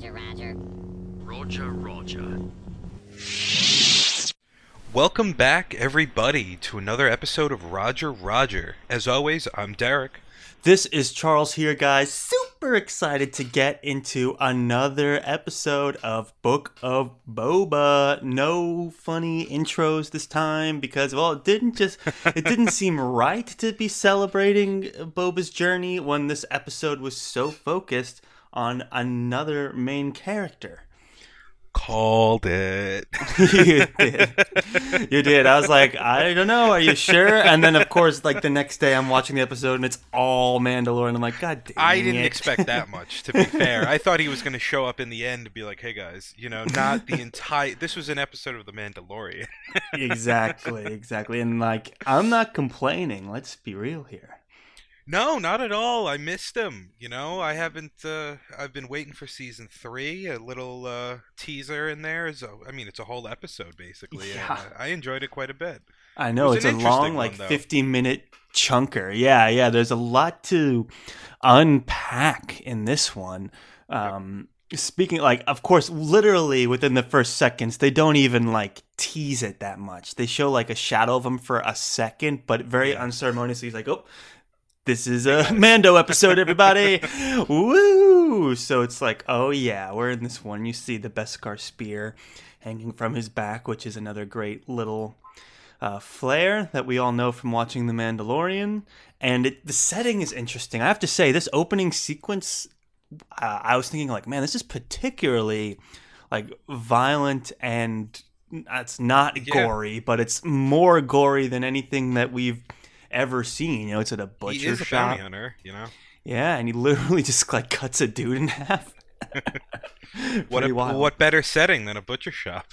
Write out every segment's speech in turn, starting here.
Roger, Roger. Roger, Roger. Welcome back, everybody, to another episode of Roger Roger. As always, I'm Derek. This is Charles here, guys. Super excited to get into another episode of Book of Boba. No funny intros this time because, well, it didn't just, it didn't seem right to be celebrating Boba's journey when this episode was so focused on another main character. Called it. you did. You did. I was like, I don't know. Are you sure? And then, of course, like the next day, I'm watching the episode and it's all Mandalorian. I'm like, God damn I didn't it." expect that much, to be fair. I thought he was going to show up in the end to be like, hey guys, you know, not the entire. This was an episode of The Mandalorian. exactly, exactly. And like, I'm not complaining. Let's be real here. No, not at all. I missed him. You know, I haven't. Uh, I've been waiting for season three. A little uh, teaser in there is. A, I mean, it's a whole episode basically. and, Yeah. uh, I enjoyed it quite a bit. I know It it's a long, one, like though. 15 minute chunker. Yeah, yeah. There's a lot to unpack in this one. Um, Speaking, like, of course, literally within the first seconds, they don't even like tease it that much. They show like a shadow of him for a second, but very Yeah. unceremoniously. He's like, "Oh, this is a Mando episode, everybody!" Woo! So it's like, "Oh yeah, we're in this one." You see the Beskar spear hanging from his back, which is another great little uh, flair that we all know from watching The Mandalorian. And it, the setting is interesting. I have to say, this opening sequence, uh, I was thinking, like, man, this is particularly like violent and it's not Yeah. gory, but it's more gory than anything that we've ever seen. You know, it's at a butcher he is a shop. bounty hunter. You know. Yeah, and he literally just like cuts a dude in half. What a, what better setting than a butcher shop?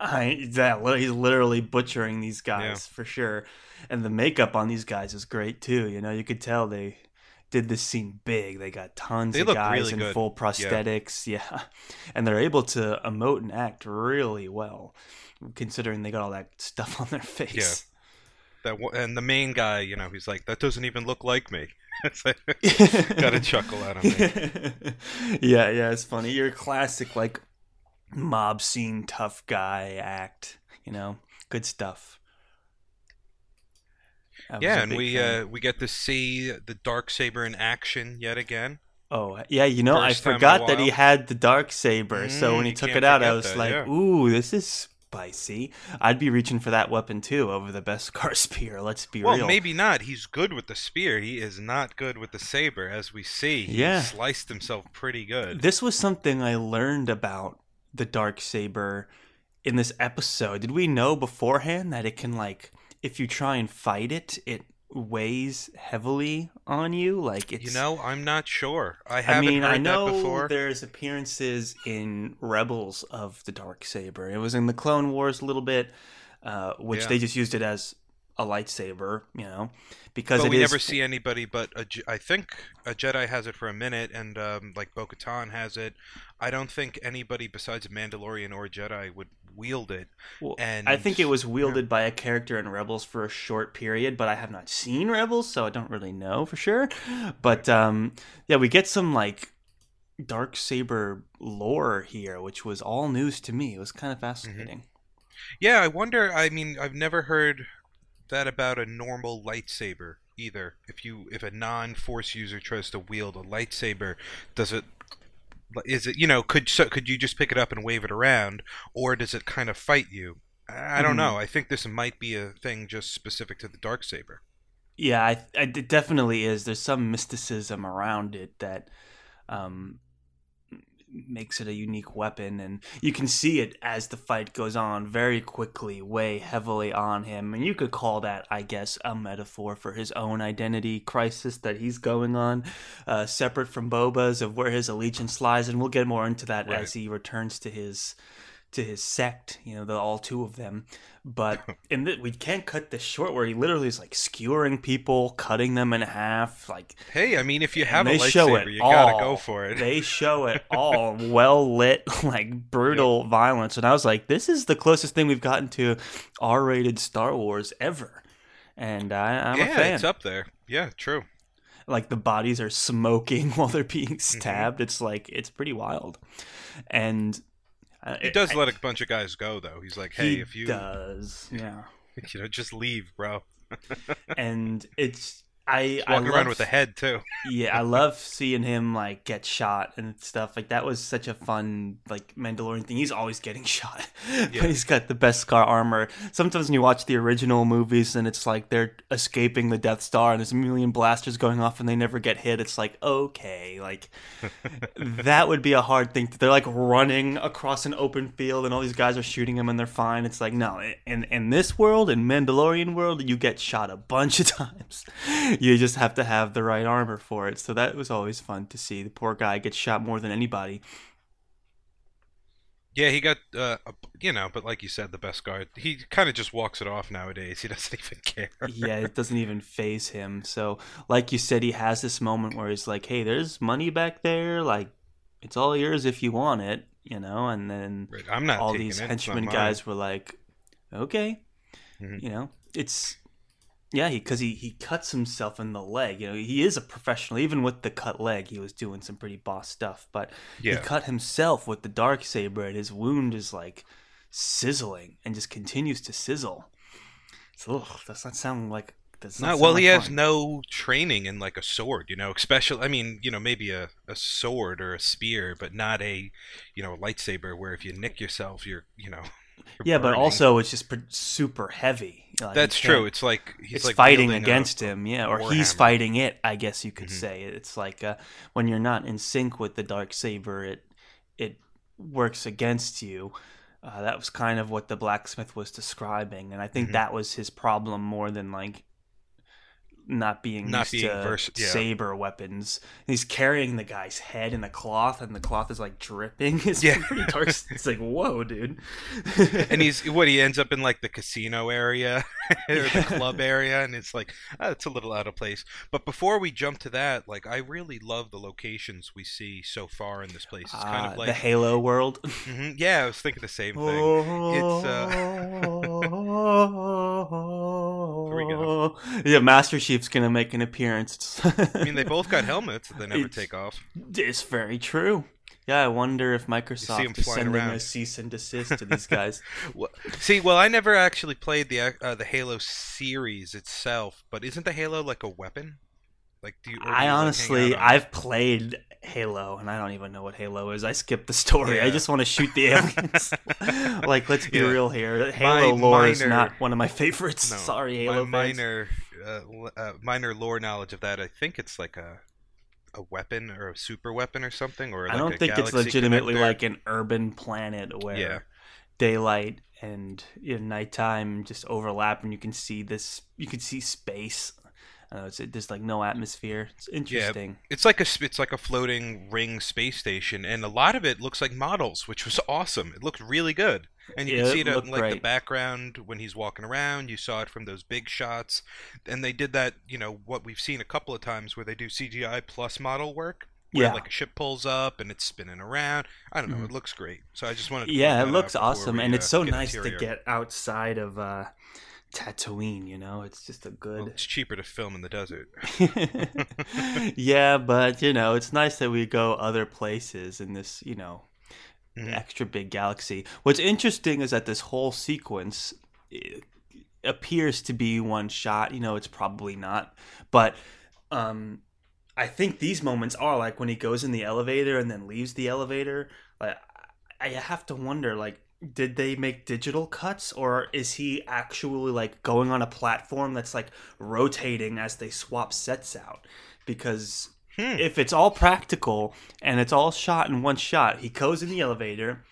I that he's literally butchering these guys for sure, and the makeup on these guys is great too. You know, you could tell they did this scene big. They got tons They of guys really in good. full prosthetics, yeah. and they're able to emote and act really well, considering they got all that stuff on their face. That and the main guy, you know, he's like, that doesn't even look like me. Got a chuckle out of me. yeah, yeah, it's funny. Your classic like mob scene tough guy act. You know, good stuff. I Yeah, and we uh, we get to see the dark saber in action yet again. Oh yeah, you know, I First a forgot that he had the dark saber. so Mm, when he took it out, I was that, like, yeah. "Ooh, this is spicy." I'd be reaching for that weapon too over the Beskar spear. Let's be Well, real. Well, maybe not. He's good with the spear. He is not good with the saber, as we see. He Yeah. sliced himself pretty good. This was something I learned about the dark saber in this episode. Did we know beforehand that it can like if you try and fight it, it weighs heavily on you? Like it's you know, I'm not sure. I I haven't mean, heard I know that before. there's appearances in Rebels of the dark saber. It was in the Clone Wars a little bit, uh, which Yeah. they just used it as a lightsaber, you know, because But it we is- never see anybody but a I think a Jedi has it for a minute, and um, like Bo-Katan has it. I don't think anybody besides a Mandalorian or a Jedi would wield it. Well, and I think it was wielded by a character in Rebels for a short period, but I have not seen Rebels, so I don't really know for sure. But um, yeah, we get some like dark saber lore here, which was all news to me. It was kind of fascinating. Yeah, I wonder. I mean, I've never heard that about a normal lightsaber either. If you, if a non-force user tries to wield a lightsaber, does it? Is it you know could so could you just pick it up and wave it around, or does it kind of fight you? I don't Hmm. know. I think this might be a thing just specific to the dark saber. Yeah, I, I, it definitely is. There's some mysticism around it that um, makes it a unique weapon, and you can see it as the fight goes on very quickly, weigh heavily on him. And you could call that, I guess, a metaphor for his own identity crisis that he's going on, uh, separate from Boba's of where his allegiance lies. And we'll get more into that Right. as he returns to his to his sect, you know, the all two of them. But in the, we can't cut this short where he literally is like skewering people, cutting them in half, like Hey, I mean, if you have a lightsaber, it you gotta go for it. They show it all, well lit, like brutal violence, and I was like, "This is the closest thing we've gotten to R-rated Star Wars ever," and I, I'm yeah, a fan. it's up there. Yeah, true. like the bodies are smoking while they're being Mm-hmm. stabbed. It's like it's pretty wild, and uh, He does let a bunch of guys go though. He's like, hey, he if you does, yeah, you know, just leave, bro. and it's I I Walking around love- with a head too. yeah, I love seeing him like get shot and stuff. Like that was such a fun like Mandalorian thing. He's always getting shot, Yeah. but he's got the Beskar armor. Sometimes when you watch the original movies and it's like they're escaping the Death Star and there's a million blasters going off and they never get hit, it's like okay, like that would be a hard thing. To, they're like running across an open field and all these guys are shooting them and they're fine. It's like no, in in this world, in Mandalorian world, you get shot a bunch of times. You just have to have the right armor for it. So that was always fun to see. The poor guy gets shot more than anybody. Yeah, he got uh, you know, but like you said, the Beskar. He kind of just walks it off nowadays. He doesn't even care. yeah, it doesn't even phase him. So, like you said, he has this moment where he's like, "Hey, there's money back there. Like, it's all yours if you want it." You know, and then Right, I'm not all these. Henchmen guys were like, "Okay," Mhm. you know, it's yeah, because he, he cuts himself in the leg. You know, he is a professional. Even with the cut leg, he was doing some pretty boss stuff. But he cut himself with the dark saber, and his wound is like sizzling and just continues to sizzle. So, ugh, does not sound like. Does not No, well, like he has fun. no training in like a sword, you know. Especially, I mean, you know, maybe a, a sword or a spear, but not a, you know, a lightsaber. Where if you nick yourself, you're, you know. Yeah, but also it's just super heavy. Like, that's true. It's like he's it's like fighting wielding a- against him, yeah, or he's warhammer. fighting it. I guess you could Mhm. say it's like uh, when you're not in sync with the dark saber, it it works against you. Uh, that was kind of what the blacksmith was describing, and I think Mhm. that was his problem more than like not being Not used being to vers- yeah. saber weapons. He's carrying the guy's head in the cloth, and the cloth is like dripping. It's Yeah. pretty dark. It's like whoa, dude. and he's what he ends up in like the casino area or Yeah. the club area and it's like oh, it's a little out of place but before we jump to that like i really love the locations we see so far in this place it's kind Uh, of like the Halo world. Mhm, yeah i was thinking the same thing we go. Yeah, Master Chief's gonna make an appearance. i mean they both got helmets that they never It's- take off It's very true. Yeah, I wonder if Microsoft is sending around. a cease and desist to these guys. Wha- see well i never actually played the uh, the halo series itself but isn't the halo like a weapon like do you do you, I like, honestly, out on it? I've played Halo, and I don't even know what Halo is. I skipped the story. I just want to shoot the aliens. like, let's be Yeah. real here. Halo My lore is not one of my favorites. No, Sorry, Halo my fans. minor, uh, uh, minor lore knowledge of that. I think it's like a a weapon or a super weapon or something, or like I don't think it's legitimately connector. like an urban planet where Yeah. daylight and you know, nighttime just overlap, and you can see this. You can see space. Uh, it's, there's like no atmosphere. It's interesting. It's like a it's like a floating ring space station, and a lot of it looks like models, which was awesome. It looked really good, and you Yeah, can see it it in like the background when he's walking around. You saw it from those big shots, and they did that. You know what we've seen a couple of times where they do CGI plus model work. Where Yeah. like a ship pulls up and it's spinning around. I don't know. Mhm. It looks great. So I just wanted. To Yeah, it looks awesome, we, and uh, it's so get nice to get outside of uh, Tatooine. You know, it's just a Well, good. it's cheaper to film in the desert. yeah, but you know, it's nice that we go other places in this. You know, Mhm. extra big galaxy. What's interesting is that this whole sequence eh, appears to be one shot. You know, it's probably not, but um, I think these moments are like when he goes in the elevator and then leaves the elevator. Like, I have to wonder, like, did they make digital cuts or is he actually like going on a platform that's like rotating as they swap sets out? Because Hmm. if it's all practical and it's all shot in one shot, he goes in the elevator,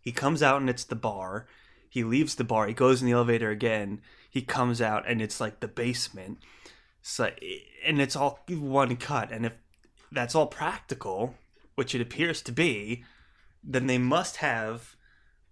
he comes out and it's the bar. He leaves the bar, he goes in the elevator again, he comes out and it's like the basement. So and it's all one cut. And if that's all practical, which it appears to be, then they must have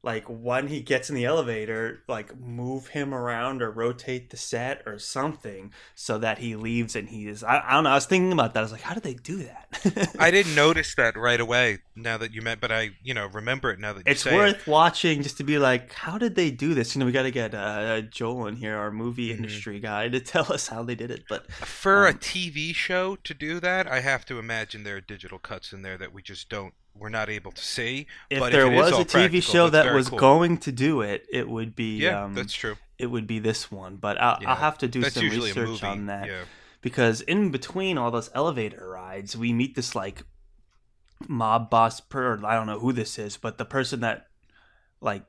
like when he gets in the elevator, like move him around or rotate the set or something so that he leaves and he is. I, I don't know. I was thinking about that. I was like, how did they do that? I didn't notice that right away. Now that you met, but I, you know, remember it now that you it's worth it. watching just to be like, how did they do this? You know, we got to get uh, Joel in here, our movie Mhm. industry guy, to tell us how they did it. But For a Um, TV show to do that, I have to imagine there are digital cuts in there that we just don't, we're not able to see. if But there is was a TV show that was cool. going to do it, it would be Yeah, um, that's true. it would be this one. But I'll, Yeah. I'll have to do some research on that Yeah. because in between all those elevator rides, we meet this like mob boss per I don't know who this is, but the person that like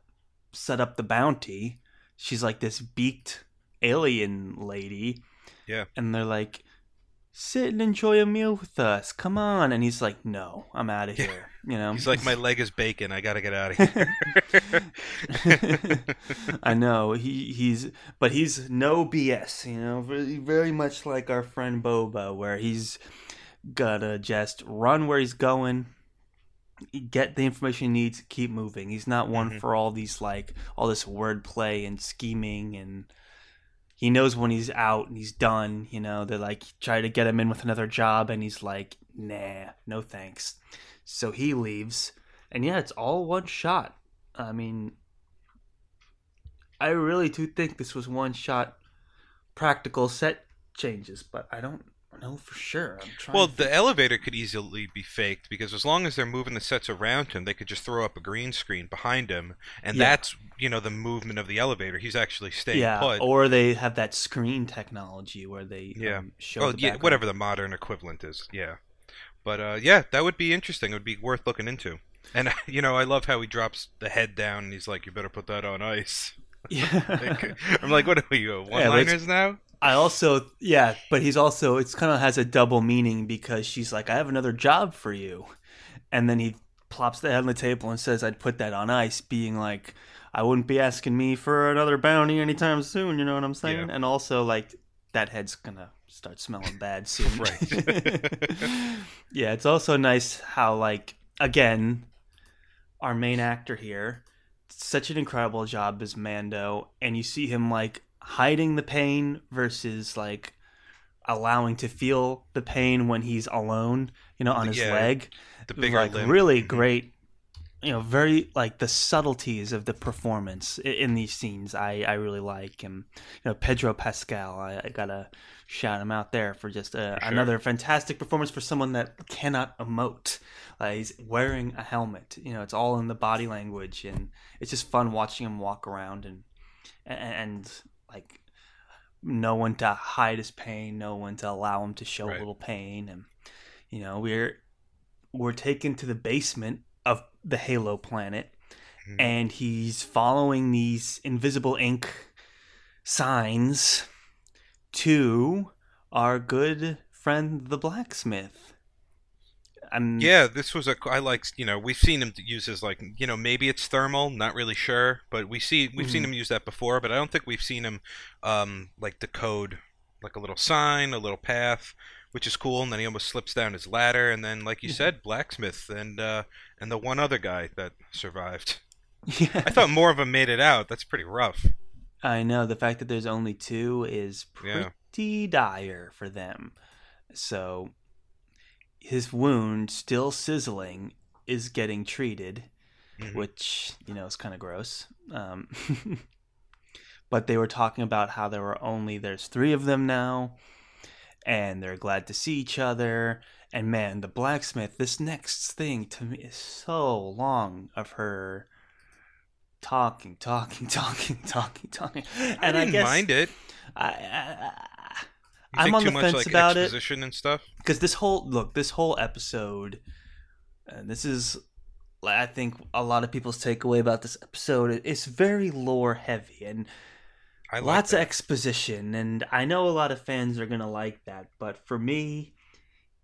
set up the bounty, she's like this beaked alien lady. Yeah. And they're like, sit and enjoy a meal with us. Come on. And he's like, no, I'm out of Yeah. here. You know? He's like, my leg is bacon. I gotta get out of here. I know he he's but he's no BS, you know, very very much like our friend Boba, where he's gotta just run where he's going, get the information he needs, keep moving. He's not one Mhm. for all these like all this wordplay and scheming and he knows when he's out and he's done, you know, they like try to get him in with another job and he's like, nah, no thanks. So he leaves. And yeah, it's all one shot. I mean, I really do think this was one shot practical set changes, but I don't know for sure. I'm trying well, the elevator could easily be faked because as long as they're moving the sets around him, they could just throw up a green screen behind him, and Yeah. that's you know the movement of the elevator. He's actually staying yeah, put. or they have that screen technology where they Yeah. um, show well, yeah, whatever the modern equivalent is. Yeah, but uh, yeah, that would be interesting. It would be worth looking into. And you know, I love how he drops the head down and he's like, "You better put that on ice." Yeah. I'm like, "What are you, one-liners it's- now?" I also yeah, but he's also it's kind of has a double meaning because she's like, I have another job for you, and then he plops the head on the table and says, I'd put that on ice, being like, I wouldn't be asking me for another bounty anytime soon. You know what I'm saying? Yeah. And also like that head's gonna start smelling bad soon. Right. yeah, it's also nice how like again, our main actor here, such an incredible job as Mando, and you see him like hiding the pain versus like allowing to feel the pain when he's alone, you know, on his Yeah, leg. The bigger like limb. really Mhm. great you know very like the subtleties of the performance i- in these scenes i i really like and you know pedro pascal i, I gotta shout him out there for just uh, For sure. another fantastic performance for someone that cannot emote uh, he's wearing a helmet you know it's all in the body language and it's just fun watching him walk around and and, and like no one to hide his pain no one to allow him to show Right. a little pain and you know we're we're taken to the basement of the Halo planet, Mhm. and he's following these invisible ink signs to our good friend the blacksmith. I'm Yeah, this was a. I like you know we've seen him use his like you know maybe it's thermal, not really sure, but we see we've seen Mhm. him use that before, but I don't think we've seen him um like decode like a little sign, a little path, which is cool. And then he almost slips down his ladder, and then like you said, blacksmith and uh and the one other guy that survived. yeah. I thought more of them made it out. That's pretty rough. I know the fact that there's only two is Yeah. pretty dire for them. So his wound, still sizzling, is getting treated. Mhm. which you know is kind of gross. Um, but they were talking about how there were only there's three of them now, and they're glad to see each other. And man, the blacksmith. This next thing to me is so long of her talking, talking, talking, talking, talking. I And I, didn't guess mind it. I, I, I'm on the much fence like about it. and stuff. because this whole look this whole episode and this is i think a lot of people's takeaway about this episode it's very lore heavy and like lots of exposition and i know a lot of fans are gonna like that but for me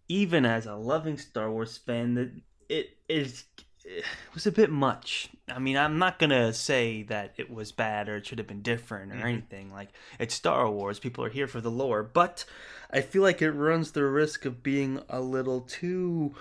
even as a loving star wars fan that it is it was a bit much i mean i'm not gonna say that it was bad or it should have been different or Mhm. anything like it's star wars people are here for the lore but i feel like it runs the risk of being a little too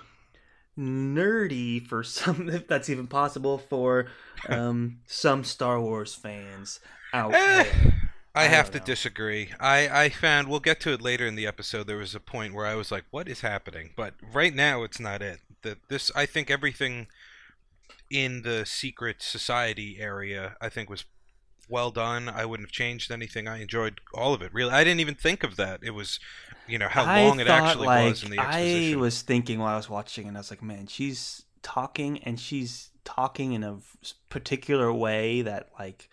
nerdy for some, if that's even possible, for um, some Star Wars fans out Eh, there. I, I have to know. disagree. I, I found we'll get to it later in the episode. There was a point where I was like, "What is happening?" But right now, it's not it. The, this I think everything in the secret society area I think was well done. I wouldn't have changed anything. I enjoyed all of it. Really, I didn't even think of that. It was, you know, how I long it actually like, was in the exposition. I was thinking while I was watching, and I was like, man, she's talking, and she's talking in a particular way that, like,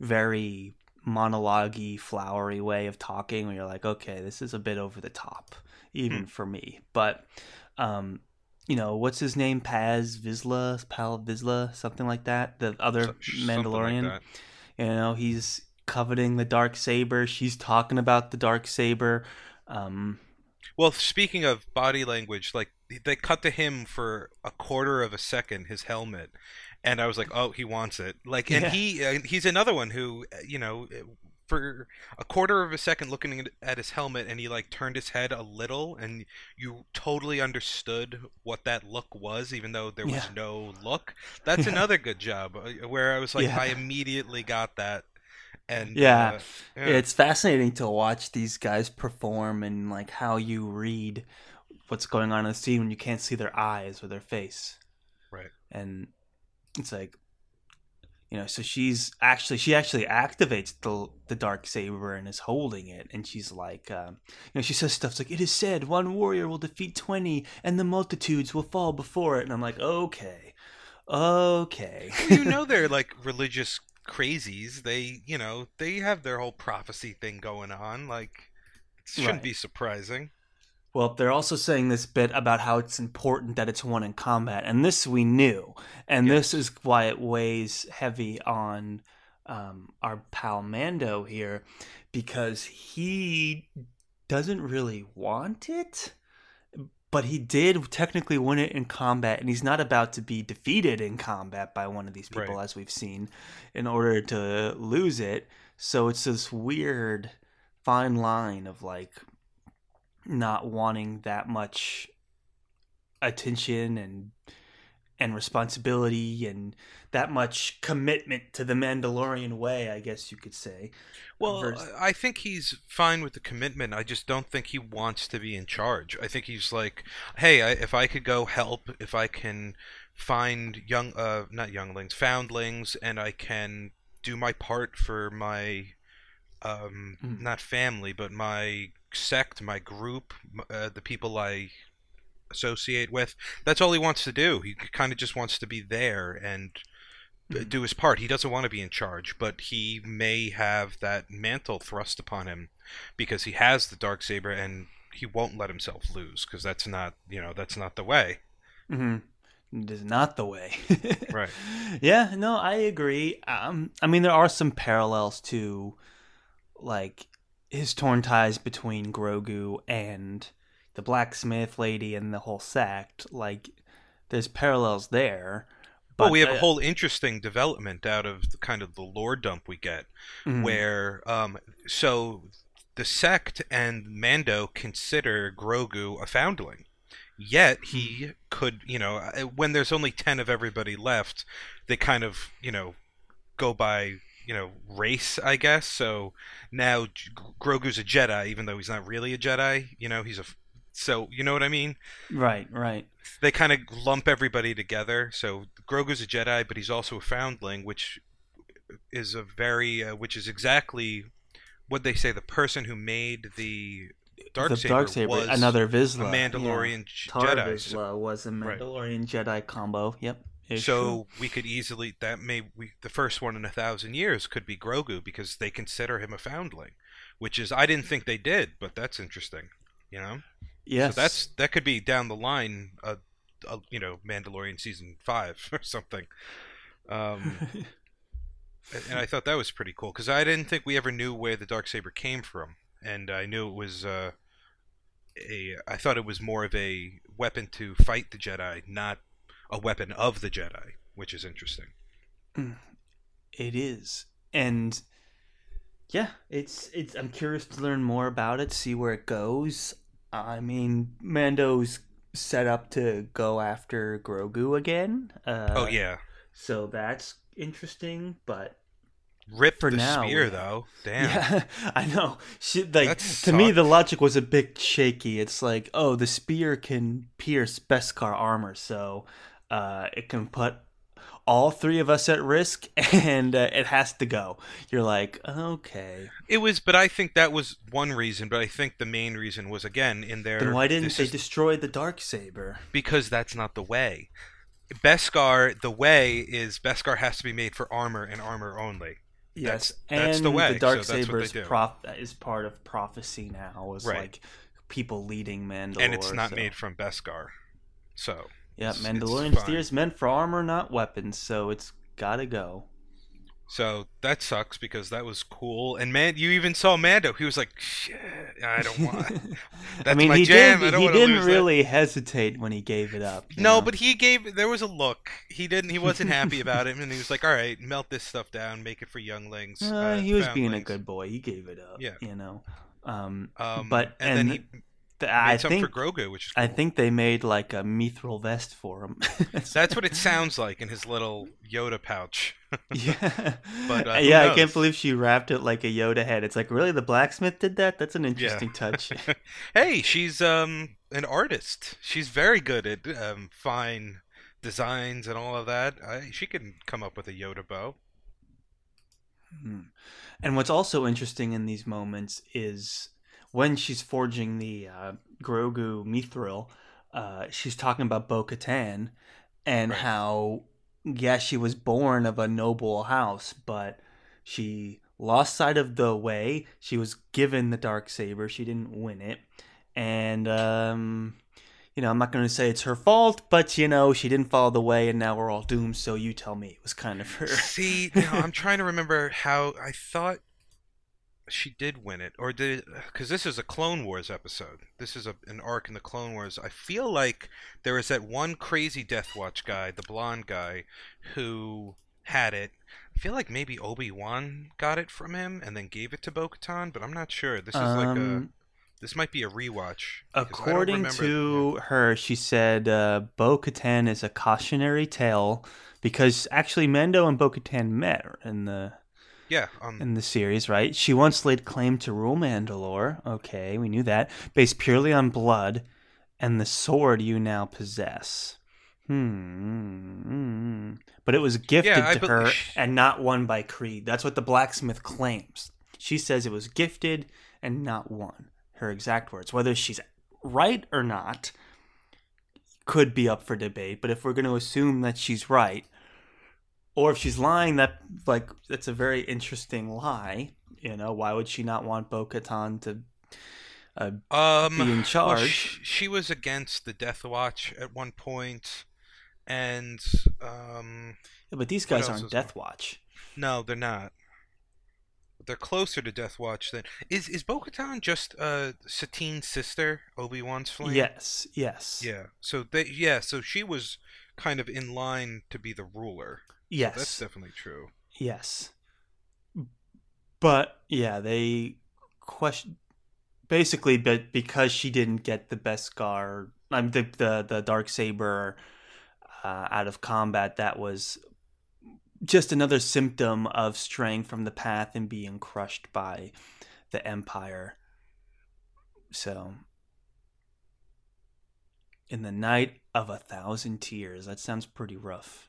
very monologue flowery way of talking where you're like okay this is a bit over the top even Hmm. for me but um you know what's his name paz vizsla pal vizsla something like that the other So- something like mandalorian that. you know he's coveting the dark saber she's talking about the dark saber um Well, speaking of body language, like they cut to him for a quarter of a second, his helmet, and I was like, "Oh, he wants it." Like, and Yeah. he uh, he's another one who, you know, for a quarter of a second looking at- at his helmet, and he like turned his head a little, and you totally understood what that look was, even though there was Yeah. no look. That's Yeah. another good job, uh, where I was like, Yeah. I immediately got that, and Yeah. uh, yeah. It's fascinating to watch these guys perform and like how you read what's going on in the scene when you can't see their eyes or their face. Right. And it's like you know, so she's actually she actually activates the the dark saber and is holding it, and she's like, um, you know, she says stuff like, "It is said, one warrior will defeat twenty, and the multitudes will fall before it." And I'm like, okay, okay, you know they're like religious crazies. They, you know, they have their whole prophecy thing going on. Like, it shouldn't Right. be surprising. Well, they're also saying this bit about how it's important that it's won in combat, and this we knew, and this is why it weighs heavy on um, our pal Mando here, because he doesn't really want it, but he did technically win it in combat, and he's not about to be defeated in combat by one of these people, Right. as we've seen, in order to lose it. So it's this weird fine line of like not wanting that much attention and and responsibility and that much commitment to the Mandalorian way, I guess you could say. Well, I think he's fine with the commitment. I just don't think he wants to be in charge. I think he's like, hey, I, if I could go help, if I can find young, uh, not younglings, foundlings, and I can do my part for my, um, Mm. not family, but my sect, my group, uh, the people I associate with. That's all he wants to do. He kind of just wants to be there and Mhm. do his part. He doesn't want to be in charge, but he may have that mantle thrust upon him because he has the dark saber and he won't let himself lose because that's not, you know, that's not the way. hmm It is not the way. Right. Yeah, no, I agree. Um, I mean, there are some parallels to, like, his torn ties between Grogu and the blacksmith lady and the whole sect. Like, there's parallels there. Well, we have a whole interesting development out of the kind of the lore dump we get mhm. where um so the sect and Mando consider Grogu a foundling. Yet he could, you know, uh, when there's only 10 of everybody left, they kind of, you know, go by, you know, race, I guess. So now Grogu's a Jedi even though he's not really a Jedi, you know, he's a so, you know what I mean? Right, right. They kind of lump everybody together. So Grogu's a Jedi, but he's also a foundling, which is a very, uh, which is exactly what they say. The person who made the dark the saber, dark saber, was another a Vizsla, Mandalorian J- Yeah. Tar Jedi. So, Vizsla was a Right. Mandalorian Jedi combo. Yep. So we could easily that may we the first one in a thousand years could be Grogu because they consider him a foundling, which is I didn't think they did, but that's interesting. You know. yes. So that's that could be down the line, uh, uh, you know, Mandalorian season five or something. Um, and- and I thought that was pretty cool because I didn't think we ever knew where the dark saber came from, and I knew it was uh, a. I thought it was more of a weapon to fight the Jedi, not a weapon of the Jedi, which is interesting. It is, and yeah, it's it's. I'm curious to learn more about it, see where it goes. I mean, Mando's set up to go after Grogu again. Uh, oh yeah, So that's interesting, but rip for the now, spear though. Damn. yeah, I know. She, like That to me, the logic was a bit shaky. It's like, oh, the spear can pierce Beskar armor, so uh, it can put all three of us at risk, and uh, it has to go. You're like, okay, It was, but I think that was one reason. But I think the main reason was again in their. then why didn't they is- destroy the dark saber? because that's not the way. Beskar, the way is Beskar has to be made for armor and armor only. Yes, that's and the way, the dark so that's is, they do. prof- is part of prophecy now. Is Right. like people leading Mandalore, and it's not so- made from Beskar. So Yeah, it's- Mandalorian spear meant for armor, not weapons, so it's gotta go. so that sucks because that was cool. And man, you even saw Mando. He was like, "Shit, I don't want." That's I mean, my he jam. I did. don't He didn't lose that." really hesitate when he gave it up. No, know? but he gave. There was a look. He didn't. He wasn't happy about it, and he was like, "All right, melt this stuff down, make it for younglings." Uh, uh, he was being a good boy. He gave it up. Yeah. you know. Um, Um, but and, and then he th- I think for Grogu, which is I think they made like a mithril vest for him. That's what it sounds like in his little Yoda pouch. yeah, But, uh, who yeah, I can't believe she wrapped it like a Yoda head. It's like really the blacksmith did that. That's an interesting touch. hey, she's um an artist. She's very good at um fine designs and all of that. I, she can come up with a Yoda bow. Hmm. And what's also interesting in these moments is when she's forging the uh, Grogu mithril, uh, she's talking about Bo Katan and Right. how, yeah, she was born of a noble house, but she lost sight of the way. She was given the dark saber. She didn't win it, and um, you know, I'm not going to say it's her fault, but you know, she didn't follow the way, and now we're all doomed. So you tell me, it was kind of her. See, now I'm trying to remember how I thought she did win it, or did because this is a Clone Wars episode. This is a, an arc in the Clone Wars. I feel like there was that one crazy Death Watch guy, the blonde guy, who had it. I feel like maybe Obi Wan got it from him and then gave it to Bo-Katan, but I'm not sure. This is like a Um, this might be a rewatch. According to her, she said uh, Bo Katan is a cautionary tale because actually Mando and Bo Katan met in the yeah, um, in the series, right? She once laid claim to rule Mandalore. Okay, we knew that, based purely on blood and the sword you now possess. Hmm. But it was gifted Yeah, to bel- her and not won by Creed. That's what the blacksmith claims. She says it was gifted and not won. Her exact words. Whether she's right or not could be up for debate. But if we're going to assume that she's right, or if she's lying, that like that's a very interesting lie. You know, why would she not want Bo Katan to uh, um, be in charge? sh- she was against the Death Watch at one point, and um, Yeah, but these guys aren't there? Death Watch. No, they're not. They're closer to Death Watch than is is Bo-Katan just uh Satine's sister, Obi Wan's flame? Yes, yes, Yeah. So they yeah. So she was kind of in line to be the ruler. Yes, That's definitely true. yes. But yeah, they question basically, but because she didn't get the best Beskar, I'm the the the dark saber uh, out of combat, that was just another symptom of straying from the path and being crushed by the Empire. So, in the night of a thousand tears, that sounds pretty rough.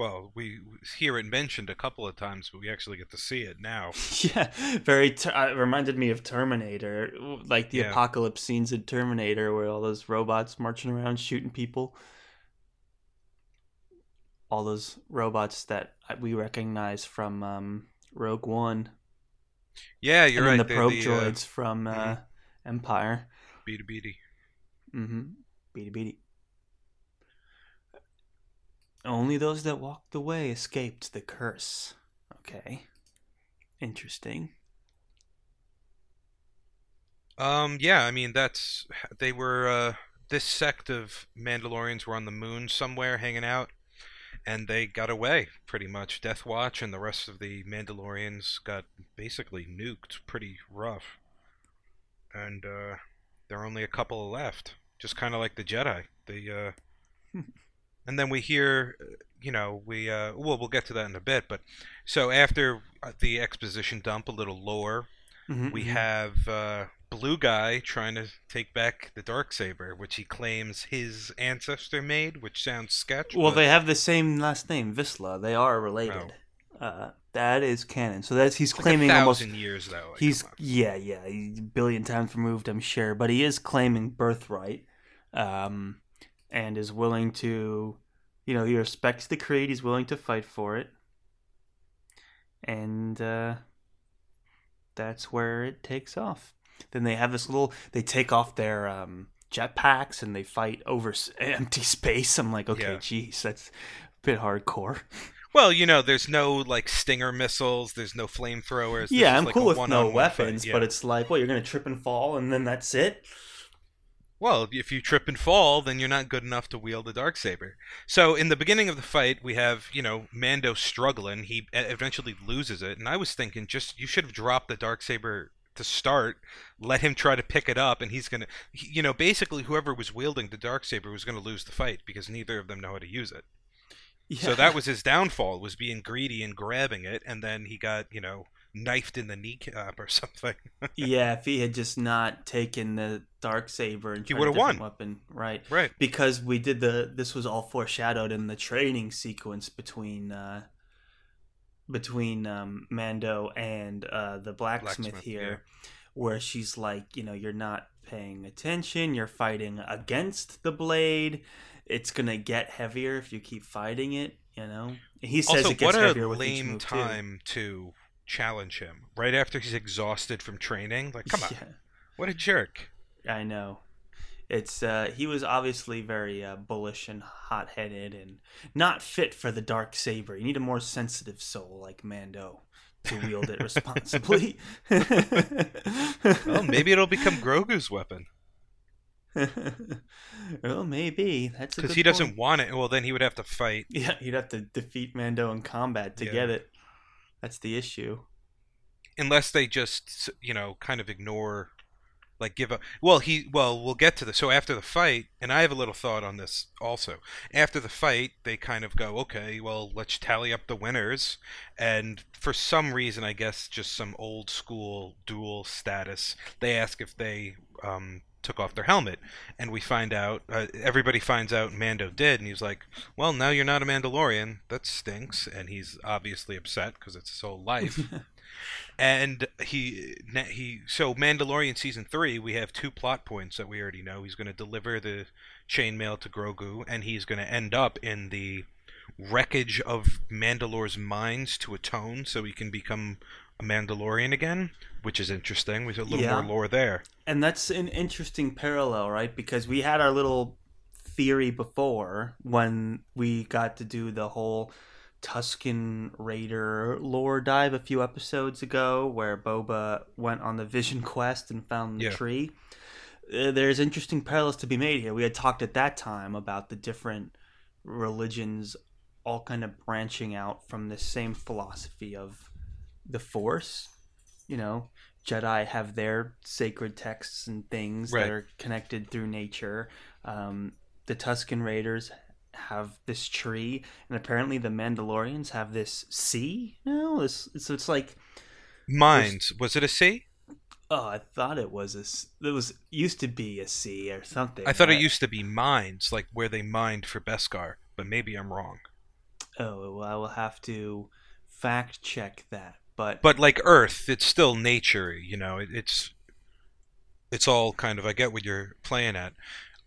Well, we hear it mentioned a couple of times, but we actually get to see it now. Yeah, very. Ter- uh, reminded me of Terminator, like the Yeah. apocalypse scenes in Terminator, where all those robots marching around shooting people. All those robots that we recognize from um, Rogue One, Yeah, you're and right. the probe the, uh, droids from uh, mhm. Empire. Beady beady. Mm-hmm. Beady beady. Only those that walked the way escaped the curse. Okay. Interesting. Um, yeah, I mean that's they were uh, this sect of Mandalorians were on the moon somewhere hanging out, and they got away pretty much. Death Watch and the rest of the Mandalorians got basically nuked, pretty rough, and uh, there are only a couple left. just kind of like the Jedi. They, uh, and then we hear, uh, you know, we uh, well, we'll get to that in a bit. But so after uh, the exposition dump, a little lore, Mhm, we mhm. have uh, Blue Guy trying to take back the dark saber, which he claims his ancestor made, which sounds sketch. Well, but- they have the same last name, Vizsla. They are related. Uh, that is canon. So that's he's It's like claiming a almost. years though. He's yeah, yeah, he's a billion times removed, I'm sure, but he is claiming birthright, um, and is willing to, you know, he respects the creed. He's willing to fight for it, and uh, that's where it takes off. Then they have this little. They take off their um, jetpacks and they fight over empty space. I'm like, okay, Yeah. geez, that's a bit hardcore. Well, you know, there's no like stinger missiles. There's no flamethrowers. yeah, I'm like cool with no weapons, fight, yeah. but it's like, well, you're gonna trip and fall, and then that's it. Well, if you trip and fall, then you're not good enough to wield the dark saber. So in the beginning of the fight, we have you know Mando struggling. He eventually loses it, and I was thinking, just you should have dropped the dark saber to start. Let him try to pick it up, and he's gonna, you know, basically whoever was wielding the dark saber was gonna lose the fight because neither of them know how to use it. So that was his downfall was being greedy and grabbing it, and then he got you know knifed in the kneecap or something. yeah, if he had just not taken the dark saber and He would've won. weapon, right? right. Because we did the this was all foreshadowed in the training sequence between uh between um Mando and uh the blacksmith, Blacksmith, here where she's like, you know, you're not paying attention, you're fighting against the blade. It's going to get heavier if you keep fighting it, you know. He says also, it gets what a heavier with each move too. to challenge him right after he's exhausted from training. Like, come on, Yeah. what a jerk! I know. It's uh he was obviously very uh, bullish and hot-headed and not fit for the dark saber. You need a more sensitive soul like Mando to wield it responsibly. Well, maybe it'll become Grogu's weapon well, maybe that's because he doesn't want it. Well, then he would have to fight. Yeah, he'd have to defeat Mando in combat to Yeah. get it. That's the issue. unless they just you know kind of ignore like give up well he well we'll get to this so after the fight and i have a little thought on this also after the fight they kind of go okay well let's tally up the winners and for some reason i guess just some old school dual status they ask if they um took off their helmet. And we find out uh, everybody finds out mando did and he's like well now you're not a mandalorian. That stinks. And he's obviously upset because it's his whole life. And he he so Mandalorian season three we have two plot points that we already know. He's going to deliver the chainmail to Grogu, and he's going to end up in the wreckage of Mandalore's mines to atone, so he can become a Mandalorian again, which is interesting. We have a little Yeah. more lore there. And that's an interesting parallel, right? Because we had our little theory before when we got to do the whole Tusken Raider lore dive a few episodes ago, where Boba went on the Vision Quest and found the Yeah. tree. Uh, there's interesting parallels to be made here. We had talked at that time about the different religions all kind of branching out from the same philosophy of the Force. You know, Jedi have their sacred texts and things Right. that are connected through nature. Um, the Tusken Raiders have this tree, and apparently the Mandalorians have this sea. No, this so it's like Mines was it a sea? oh, I thought it was a it was used to be a sea or something. I thought it used to be mines, like where they mined for Beskar, but maybe I'm wrong. Oh, well, I will have to fact check that. But but like Earth, it's still nature. You know, it, it's it's all kind of. I get what you're playing at.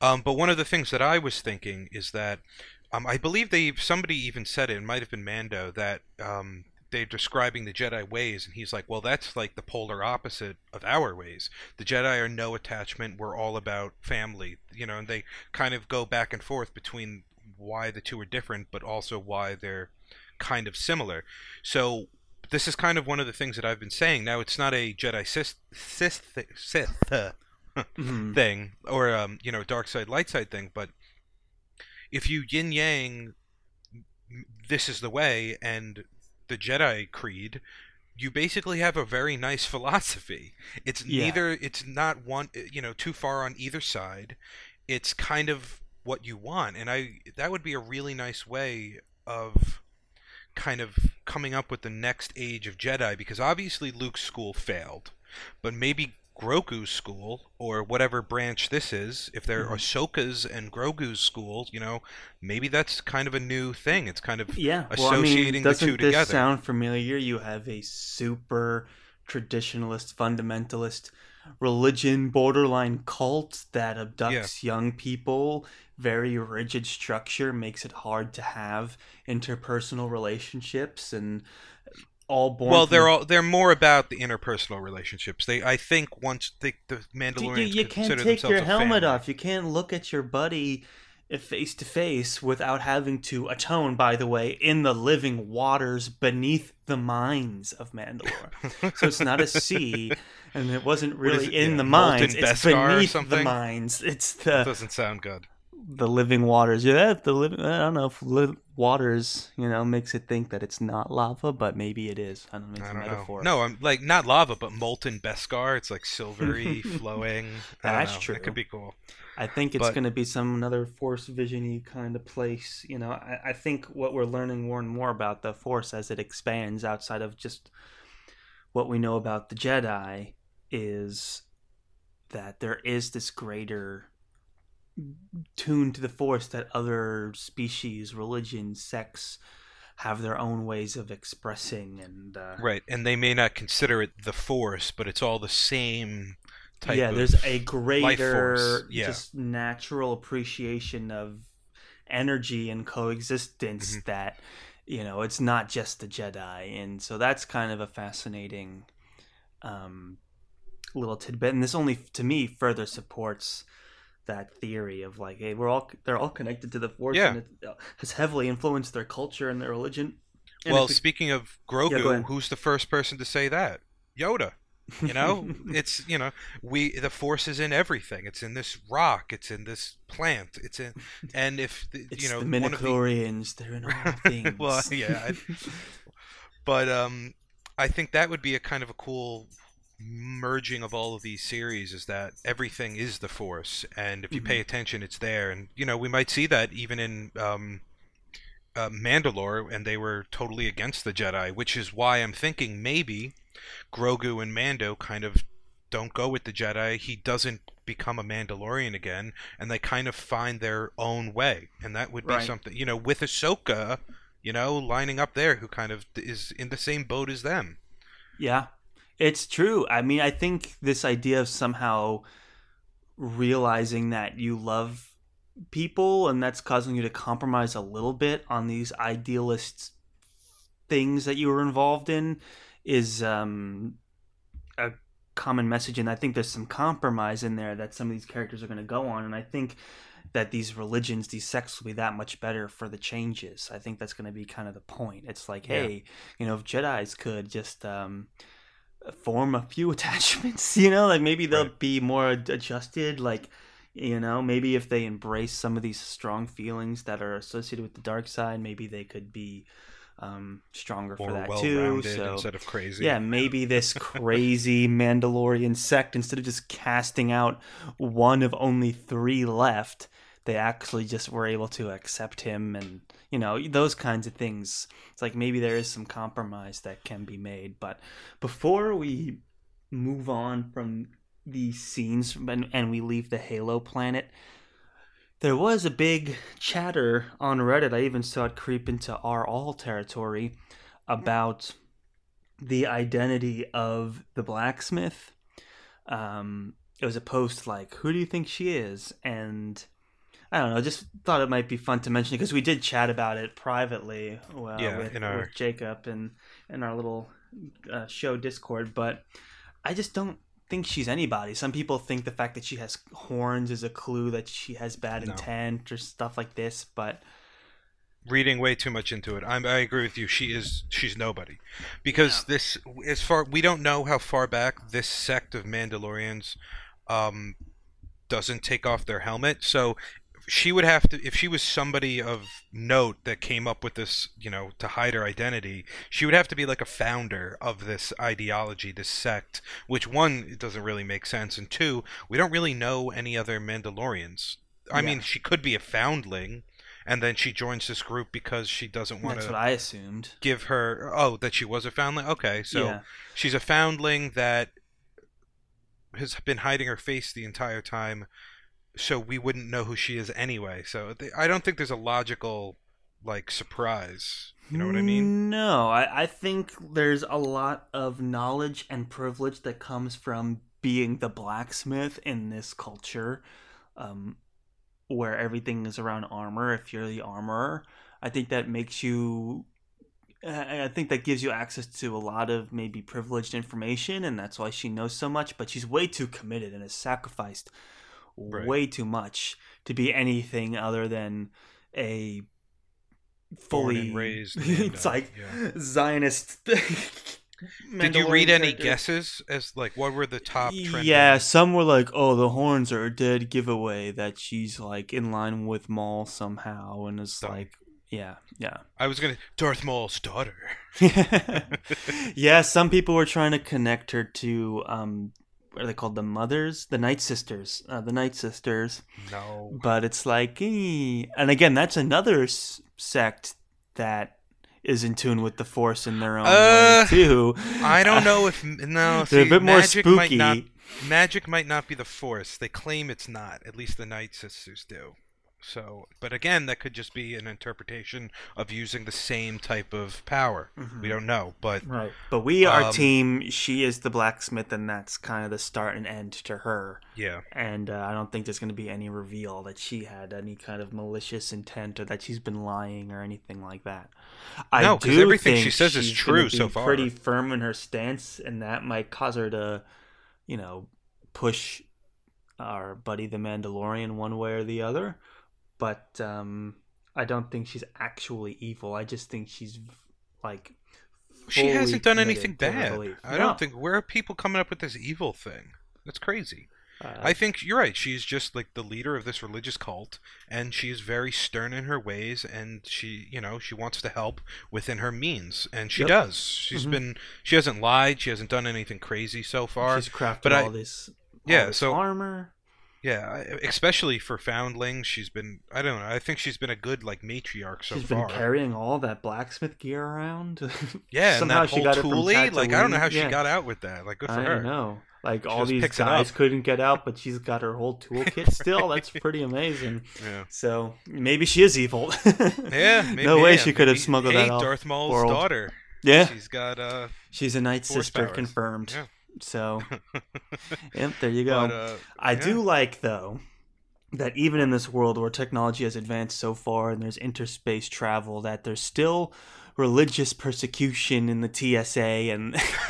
Um, but one of the things that I was thinking is that um, I believe they somebody even said it. It might have been Mando that um, they're describing the Jedi ways, and he's like, "Well, that's like the polar opposite of our ways. The Jedi are no attachment. We're all about family. You know." And they kind of go back and forth between why the two are different, but also why they're kind of similar. So this is kind of one of the things that I've been saying. Now it's not a Jedi Sith Sith, Sith uh, Mhm. thing or um, you know dark side light side thing, but if you yin yang, this is the way, and the Jedi creed. You basically have a very nice philosophy. It's Yeah. neither. It's not one. You know, too far on either side. it's kind of what you want, and I that would be a really nice way of kind of coming up with the next age of Jedi because obviously Luke's school failed, but maybe Grogu's school or whatever branch this is, if there mm-hmm. are Ahsoka's and Grogu's schools, you know, maybe that's kind of a new thing. It's kind of Yeah, well, I mean, associating the doesn't two this together. sound familiar? You have a super traditionalist, fundamentalist religion, borderline cult that abducts young people. Very rigid structure makes it hard to have interpersonal relationships, and all born. well, they're the- all they're more about the interpersonal relationships. They, I think, once the the Mandalorians you, you can't take your helmet family. off. You can't look at your buddy face to face without having to atone. By the way, in the living waters beneath the mines of Mandalore, so it's not a sea, and it wasn't really it, in yeah, the mines. It's beneath the mines. It's the Doesn't sound good. the living waters. Yeah, the living. I don't know if li- waters, you know, makes it think that it's not lava, but maybe it is. I don't know. It's I a don't metaphor. know. No, I'm like not lava, but molten Beskar. It's like silvery, flowing. That's know. true. It could be cool. I think it's going to be some another force visiony kind of place. You know, I, I think what we're learning more and more about the force as it expands outside of just what we know about the Jedi is that there is this greater tune to the force that other species, religions, sects have their own ways of expressing and uh, Right, and they may not consider it the Force, but it's all the same type. yeah there's a greater. Yeah. just natural appreciation of energy and coexistence Mhm. that you know it's not just the jedi and so that's kind of a fascinating um, little tidbit and this only to me further supports that theory of like hey we're all they're all connected to the force Yeah. and it has heavily influenced their culture and their religion And Well, we- speaking of Grogu, ahead. who's the first person to say that? Yoda. You know, it's you know, we the Force is in everything. It's in this rock. It's in this plant. It's in, and if the, you know the one the they're in all things well, yeah, I- but um, I think that would be a kind of a cool merging of all of these series is that everything is the force and if you Mm-hmm. pay attention it's there and you know we might see that even in um, uh, Mandalore and they were totally against the Jedi which is why I'm thinking maybe Grogu and Mando kind of don't go with the Jedi he doesn't become a Mandalorian again and they kind of find their own way and that would be Right. something you know with Ahsoka you know, lining up there who kind of is in the same boat as them. Yeah, it's true. I mean, I think this idea of somehow realizing that you love people and that's causing you to compromise a little bit on these idealist things that you were involved in is um, a common message. And I think there's some compromise in there that some of these characters are going to go on. And I think that these religions, these sects will be that much better for the changes. I think that's going to be kind of the point. It's like, Yeah. hey, you know, if Jedi's could just um, form a few attachments, you know, like maybe they'll Right. be more adjusted. Like, you know, maybe if they embrace some of these strong feelings that are associated with the dark side, maybe they could be um, stronger More for that too. So instead of crazy. yeah, maybe this crazy Mandalorian sect, instead of just casting out one of only three left, they actually just were able to accept him and, you know, those kinds of things. It's like maybe there is some compromise that can be made. But before we move on from these scenes and, and we leave the Halo planet, there was a big chatter on Reddit. I even saw it creep into our all territory about the identity of the blacksmith. Um, it was a post like, "Who do you think she is?" And I don't know. Just thought it might be fun to mention because we did chat about it privately. Well, Yeah, with, our- with Jacob and in our little uh, show Discord, but I just don't think she's anybody. Some people think the fact that she has horns is a clue that she has bad No. intent or stuff like this, but reading way too much into it. I'm, I agree with you. She is she's nobody because this as far we don't know how far back this sect of Mandalorians um, doesn't take off their helmet. So she would have to if she was somebody of note that came up with this, you know, to hide her identity. She would have to be like a founder of this ideology, this sect. Which one it doesn't really make sense, and two, we don't really know any other Mandalorians. I Yeah. mean, she could be a foundling, and then she joins this group because she doesn't want That's to what I assumed. give her. Oh, that she was a foundling. Okay, so yeah. she's a foundling that has been hiding her face the entire time, so we wouldn't know who she is anyway. So th- I don't think there's a logical like surprise. You know what I mean? No, I, I think there's a lot of knowledge and privilege that comes from being the blacksmith in this culture, um, where everything is around armor. If you're the armorer, I think that makes you. I think that gives you access to a lot of maybe privileged information, and that's why she knows so much. But she's way too committed and has sacrificed Right. way too much to be anything other than a fully and raised. it's Mando, like yeah. Zionist. Did you read any character. guesses as like what were the top trending? Yeah, some were like, "Oh, the horns are a dead giveaway that she's like in line with Maul somehow," and it's Dumb. like, yeah, yeah, I was gonna Darth Maul's daughter. yeah. Some people were trying to connect her to um, what are they called? The mothers, the Night Sisters, uh, the Night Sisters. No. But it's like, eh. and again, that's another s- sect that is in tune with the Force in their own Uh, way too. I don't know if no. They're a bit more magic Might spooky. not, magic might not be the force. They claim it's not. At least the Night Sisters do. So, but again, that could just be an interpretation of using the same type of power. We don't know, but Right. But we are Um, team. She is the blacksmith, and that's kind of the start and end to her. yeah, And uh, I don't think there's going to be any reveal that she had any kind of malicious intent or that she's been lying or anything like that. I No, 'cause do everything she says is true so far. Pretty firm in her stance, and that might cause her to, you know, push our buddy the Mandalorian one way or the other. But um, I don't think she's actually evil. I just think she's like. she hasn't done anything bad. I No. don't think. Where are people coming up with this evil thing? That's crazy. Uh, I think you're right. She's just like the leader of this religious cult, and she's very stern in her ways, and she, you know, she wants to help within her means, and she Yep. does. She's Mhm. been, she hasn't lied, she hasn't done anything crazy so far. she's crafted but I- all this. all Yeah, this so- armor. Yeah, especially for foundlings, she's been. I don't know. I think she's been a good like matriarch so far. She's been carrying all that blacksmith gear around. yeah, and somehow that she whole got it from toolie, like I don't know how Tatooine. she got out with that. Like good for I her. know. Like She all these guys couldn't get out, but she's got her whole toolkit still. That's pretty amazing. Yeah. So maybe she is evil. Yeah, maybe, no way yeah, she could have smuggled hey, that off. Darth Maul's world. daughter. Yeah, She's got uh. she's a night Force sister powers. confirmed. Yeah. So, yep, there you go. But, uh, I yeah. do like though that even in this world where technology has advanced so far and there's interspace travel, that there's still religious persecution in the TSA and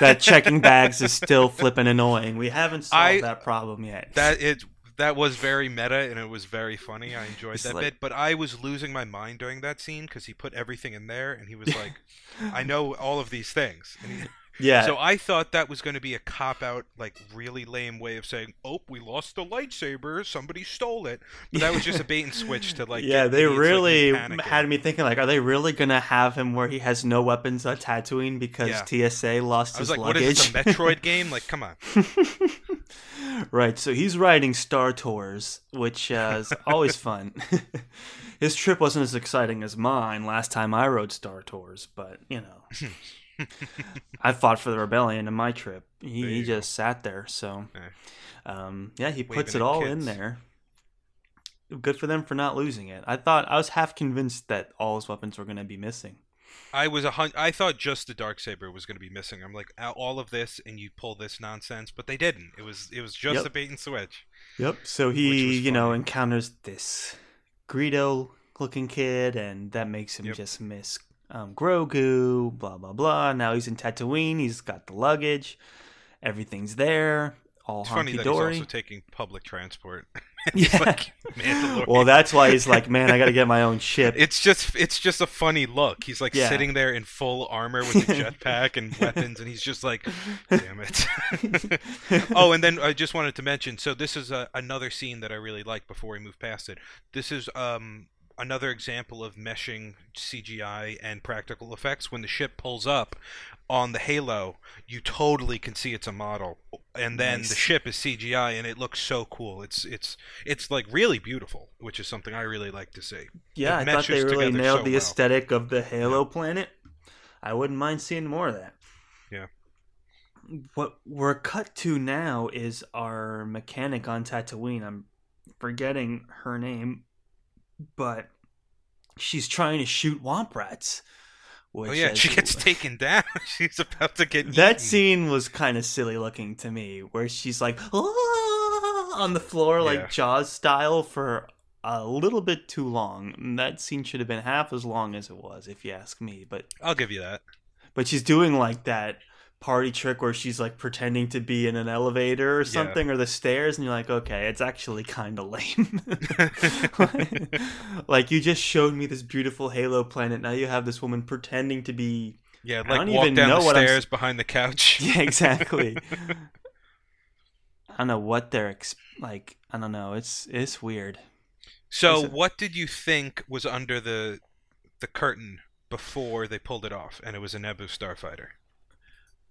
that checking bags is still flipping annoying. We haven't solved I- that problem yet. that it that was very meta and it was very funny. I enjoyed It's that like- bit, but I was losing my mind during that scene because he put everything in there and he was like, "I know all of these things." And he, yeah. So I thought that was going to be a cop out, like really lame way of saying, "Oh, we lost the lightsaber. Somebody stole it." But that was just a bait and switch to like. yeah, they really panicking. had me thinking like, are they really gonna have him where he has no weapons on Tatooine because TSA lost I was his like, luggage? is this? A Metroid game? Like, come on." right, so he's riding Star Tours, which uh, is always fun. His trip wasn't as exciting as mine last time I rode Star Tours, but you know, I fought for the rebellion in my trip. He, he just sat there, so um, yeah, he puts Waving it all in there. Good for them for not losing it. I thought I was half convinced that all his weapons were going to be missing. I was a hun- I thought just the dark saber was going to be missing. I'm like all of this, and you pull this nonsense, but they didn't. It was it was just Yep. a bait and switch. Yep. So he, you know, encounters this Greedo looking kid, and that makes him Yep. just miss um, Grogu, blah, blah, blah. Now he's in Tatooine. He's got the luggage. Everything's there. All It's funny that dory. he's also taking public transport. yeah. like well, that's why he's like, man, I got to get my own ship. It's just it's just a funny look. He's like Yeah. sitting there in full armor with a jetpack and weapons, and he's just like, "Damn it!" oh, and then I just wanted to mention. So this is a, another scene that I really like. Before we move past it, this is um another example of meshing CGI and practical effects. When the ship pulls up on the Halo, you totally can see it's a model, and then Nice. the ship is CGI, and it looks so cool. It's it's it's like really beautiful, which is something I really like to see. Yeah, It I thought they really nailed so the well. aesthetic of the Halo planet. I wouldn't mind seeing more of that. Yeah. What we're cut to now is our mechanic on Tatooine. I'm forgetting her name, but she's trying to shoot womp rats. Which oh yeah, she gets taken down. She's about to get that eaten. scene was kind of silly looking to me, where she's like "Ah," on the floor, like Yeah. Jaws style, for a little bit too long. And That scene should have been half as long as it was, if you ask me. But I'll give you that. but she's doing like that party trick where she's like pretending to be in an elevator or Yeah. something or the stairs and you're like okay it's actually kind of lame like you just showed me this beautiful halo planet now you have this woman pretending to be Yeah, I like don't walk even down know the what I'm stairs behind the couch. yeah exactly i don't know what they're ex- like i don't know it's it's weird So, it- what did you think was under the the curtain before they pulled it off, and it was a Naboo starfighter?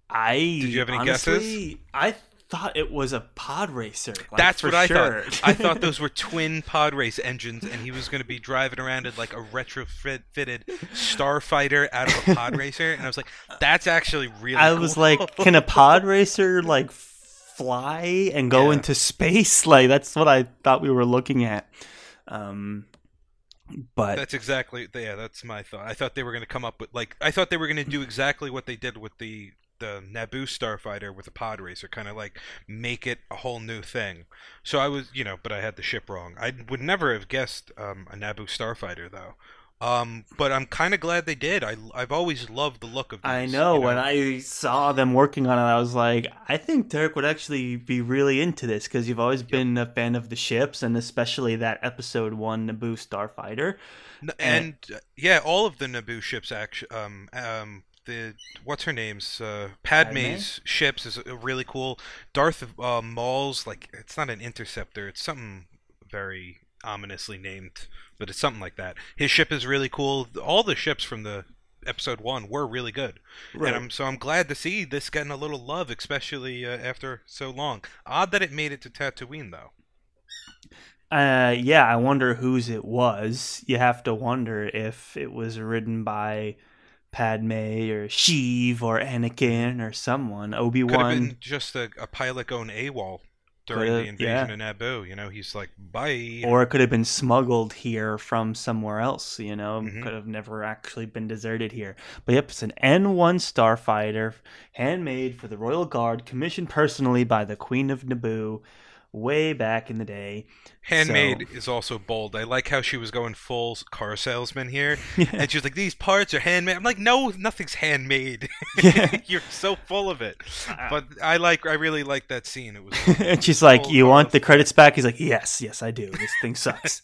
I Did you have any honestly, i thought it was a pod racer like, That's what I sure. thought. I thought those were twin pod race engines, and he was going to be driving around in like a retrofitted starfighter out of a pod racer, and I was like, "That's actually really." I was like, can a pod racer like fly and go Yeah. into space? Like that's what I thought we were looking at. Um, but That's exactly yeah. That's my thought. I thought they were going to come up with like I thought they were going to do exactly what they did with the the Naboo starfighter with the pod racer, kind of like make it a whole new thing. So I was, you know, but I had the ship wrong. I would never have guessed um, a Naboo starfighter though. Um, but I'm kind of glad they did. I I've always loved the look of. These, I know you when I saw them working on it, I was like, I think Derek would actually be really into this because you've always been a fan of the ships and especially that episode one Naboo starfighter. N- and uh, yeah, all of the Naboo ships actually um um the what's her name's uh, Padme's ships is really cool. Darth uh, Maul's like it's not an interceptor, it's something very ominously named, but it's something like that. His ship is really cool. All the ships from the episode 1 were really good. Right. And I'm so I'm glad to see this getting a little love especially uh, after so long. Odd that it made it to Tatooine though. Uh, yeah, I wonder whose it was. You have to wonder if it was ridden by Padme or Sheev or Anakin or someone. Obi Could have Wan. been just a, a pilot going AWOL during the invasion of Naboo. You know, he's like, bye. Or it could have been smuggled here from somewhere else, you know, Mhm. could have never actually been deserted here. But yep, it's an N1 starfighter, handmade for the Royal Guard, commissioned personally by the Queen of Naboo way back in the day. Handmade is also bold. I like how she was going full car salesman here. Yeah. And she was like, these parts are handmade. I'm like, no, nothing's handmade. Yeah. You're so full of it. Ah. But I like, I really like that scene. It was and she's like, "You want the credits back?" He's like, "Yes, yes, I do. This thing sucks."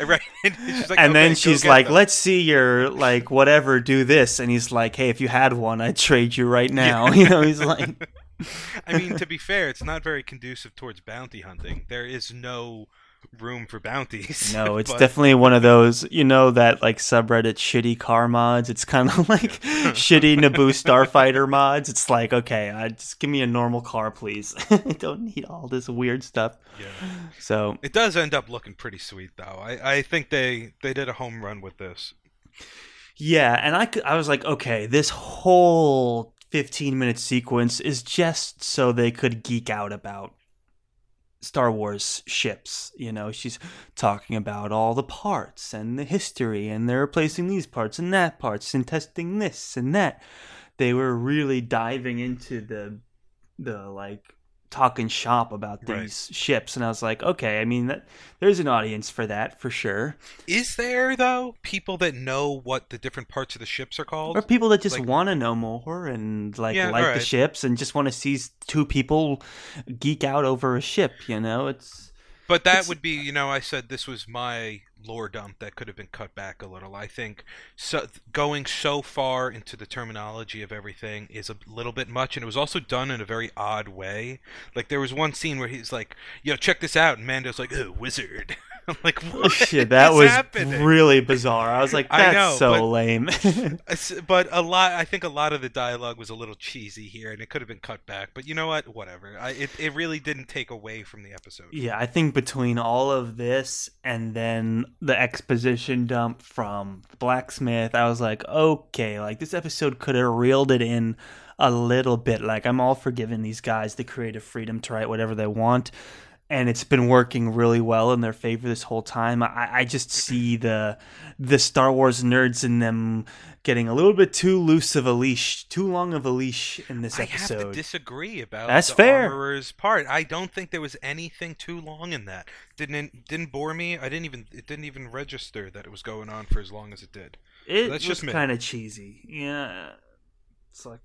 right. And, like, and "Okay, then she's like, them." "Let's see your like whatever. Do this." And he's like, "Hey, if you had one, I'd trade you right now." You know, he's like, I mean, to be fair, it's not very conducive towards bounty hunting. There is no room for bounties. "No, it's But- definitely one of those. You know that like subreddit shitty car mods. It's kind of like shitty Naboo Starfighter mods. It's like, okay, I just give me a normal car, please. I don't need all this weird stuff." Yeah. So It does end up looking pretty sweet, though. I, I think they, they did a home run with this. Yeah, and I, I was like, okay, this whole 15 minute sequence is just so they could geek out about Star Wars ships. You know, she's talking about all the parts and the history, and they're replacing these parts and that parts and testing this and that. They were really diving into the the like talking shop about Right. these ships and I was like, okay, I mean that there's an audience for that for sure. Is there, though, people that know what the different parts of the ships are called? or people that just Like- want to know more and like Yeah, like the ships and just want to see two people geek out over a ship you know it's But that It's- would be, you know, I said this was my lore dump that could have been cut back a little. I think so, going so far into the terminology of everything is a little bit much, and it was also done in a very odd way. Like there was one scene where he's like, "Yo, check this out," and Mando's like, "Oh, wizard," like what Shit, that was happening? really bizarre. I was like, that's know, so but- lame. But a lot, I think a lot of the dialogue was a little cheesy here, and it could have been cut back. But you know what? Whatever. I, it it really didn't take away from the episode. yeah, I think between all of this and then the exposition dump from Blacksmith, I was like, okay, like this episode could have reeled it in a little bit. Like, I'm all for giving these guys the creative freedom to write whatever they want. And it's been working really well in their favor this whole time. I, I just see the the Star Wars nerds in them getting a little bit too loose of a leash, too long of a leash in this episode. I have to disagree about That's the fair. armorer's part. I don't think there was anything too long in that. Didn't didn't bore me. I didn't even it didn't even register that it was going on for as long as it did. It That's was just kind of cheesy. Yeah. It's like,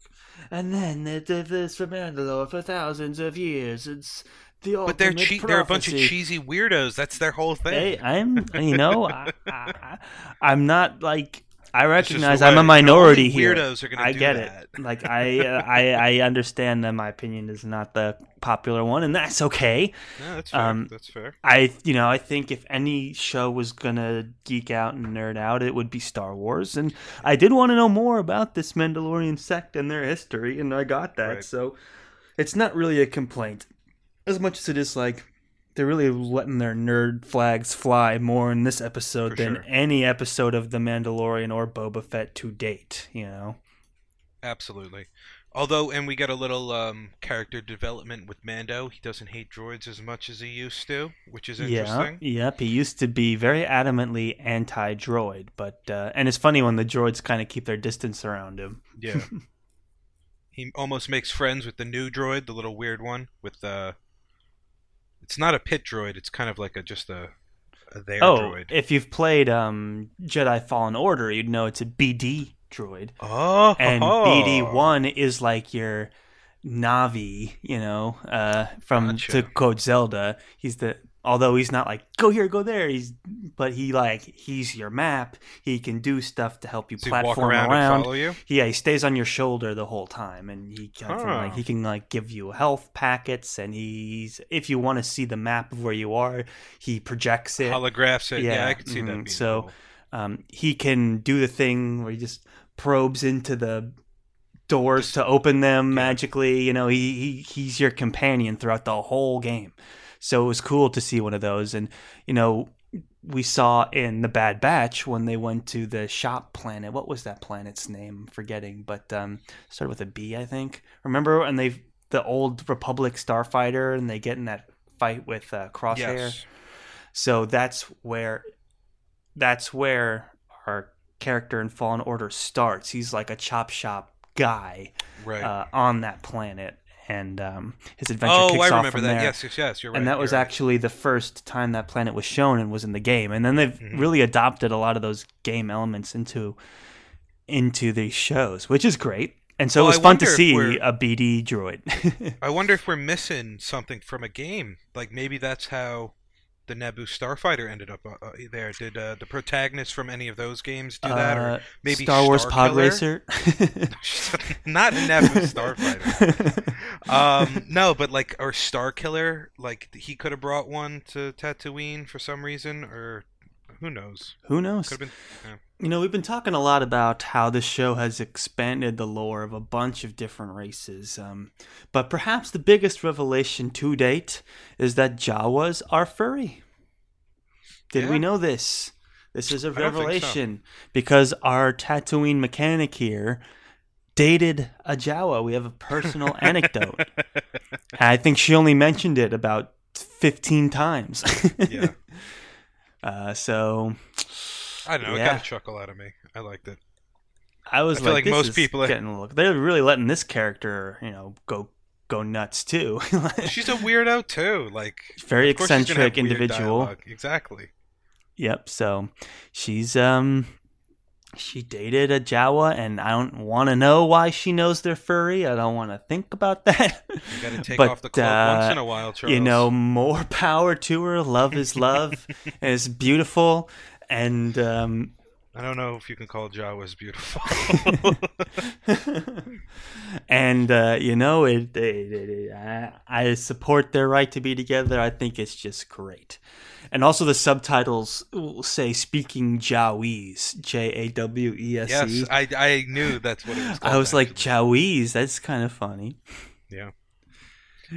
and then they did this for Mandalore for thousands of years. It's the But they're che- they're a bunch of cheesy weirdos. That's their whole thing. Hey, I'm, you know, I, I, I'm not like I It's just the recognize I'm a way- you know, minority here. Weirdos are gonna I do get that. it. Like I, uh, I, I understand that my opinion is not the popular one, and that's okay. No, that's fair. Um, that's fair. I, you know, I think if any show was gonna geek out and nerd out, it would be Star Wars, and I did want to know more about this Mandalorian sect and their history, and I got that. Right. So it's not really a complaint, as much as it is like they're really letting their nerd flags fly more in this episode For than sure. any episode of The Mandalorian or Boba Fett to date. You know, Absolutely. Although, and we get a little um, character development with Mando. He doesn't hate droids as much as he used to, which is interesting. yeah, yep. He used to be very adamantly anti-droid, but uh, and it's funny when the droids kind of keep their distance around him. Yeah. he almost makes friends with the new droid, the little weird one with the. It's not a pit droid. It's kind of like a just a, a there oh, droid. if you've played um, Jedi Fallen Order, you'd know it's a BD droid, oh, and BD one is like your Navi, you know, uh, from Gotcha. to quote Zelda. He's the although he's not like go here, go there. He's but he like he's your map. He can do stuff to help you walk platform around, around. you? Yeah, he stays on your shoulder the whole time, and he can, can, like he can like give you health packets, and he's if you want to see the map of where you are, he projects it. Holographs it. Yeah, Yeah, I could see that. mhm. Being So- cool. Um, he can do the thing where he just probes into the doors to open them magically. You know, he, he he's your companion throughout the whole game. So it was cool to see one of those, and you know. We saw in the Bad Batch when they went to the shop planet. What was that planet's name? I'm forgetting, but um, started with a B, I think. Remember when they the old Republic starfighter and they get in that fight with uh, Crosshair? yes. So that's where that's where our character in Fallen Order starts. He's like a chop shop guy Right. uh, on that planet, and um, his adventure oh, kicks I off remember from that. there. Yes, yes, yes. You're right. and that was right. actually the first time that planet was shown and was in the game. And then they've Mhm. really adopted a lot of those game elements into into these shows, which is great. And so Well, it was I fun to see a BD droid. I wonder if we're missing something from a game. Like maybe that's how the Naboo Starfighter ended up uh, uh, there. Did uh, the protagonist from any of those games do that, or Uh, maybe Star Wars Star Pod Killer? Racer. not Naboo Starfighter? Um, no, but like or Star Killer, like he could have brought one to Tatooine for some reason, or who knows? Who knows? Could have been. You know, we've been talking a lot about how this show has expanded the lore of a bunch of different races. Um, but perhaps the biggest revelation to date is that Jawas are furry. Did we know this? This is a don't so. revelation because our Tatooine mechanic here dated a Jawa. We have a personal anecdote. I think she only mentioned it about 15 times. Yeah. Uh, so I don't know. It got a chuckle out of me. I liked it. I was I like, like this most is people are- getting a look. They're really letting this character, you know, go go nuts too. She's a weirdo too. Like very of course she's gonna have eccentric individual. Exactly. Yep. So she's um she dated a Jawa, and I don't want to know why she knows they're furry. I don't want to think about that. You got to take But, off the cloak once uh, in a while, Charles. you know, more power to her. Love is love, and it's beautiful. And um, I don't know if you can call Jawas beautiful. and uh, you know, it, it, it, I, I support their right to be together. I think it's just great. And also, the subtitles will say "speaking Jawese," J A W E S E. yes, I, I knew that's what it was. Called I was like. Jawese. That's kind of funny. yeah.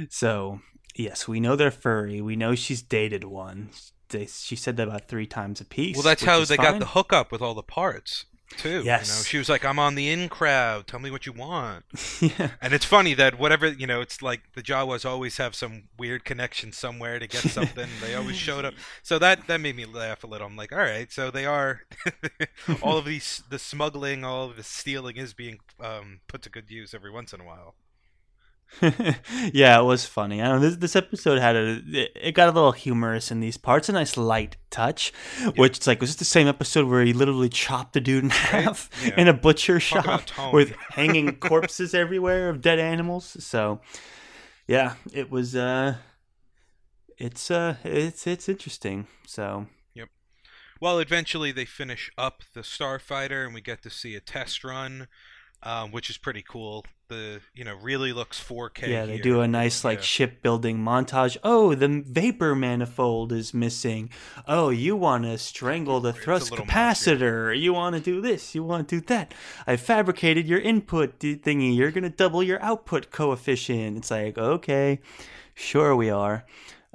So, yes, we know they're furry. We know she's dated one. They, she said that about three times a piece. Well, that's how they got fine. the hookup with all the parts too. You know, Yes. she was like, "I'm on the in crowd. Tell me what you want." yeah. And it's funny that whatever you know, it's like the Jawas always have some weird connection somewhere to get something. they always showed up, so that that made me laugh a little. I'm like, all right, so they are all of these the smuggling, all of the stealing is being um, put to good use every once in a while. yeah, it was funny. I don't know this this episode had a it, it got a little humorous in these parts, a nice light touch, which it's like was this the same episode where he literally chopped the dude in half Yeah. in a butcher Talk shop with hanging corpses everywhere of dead animals. So, yeah, it was uh it's uh it's it's interesting. So, Yep. Well, eventually they finish up the Starfighter, and we get to see a test run, um, which is pretty cool. The you know really looks 4K. yeah, they here. do a nice like Yeah. shipbuilding montage. Oh, the vapor manifold is missing. Oh, you want to strangle the thrust capacitor. You want to do this. You want to do that. I fabricated your input thingy. You're gonna double your output coefficient. It's like okay, sure we are.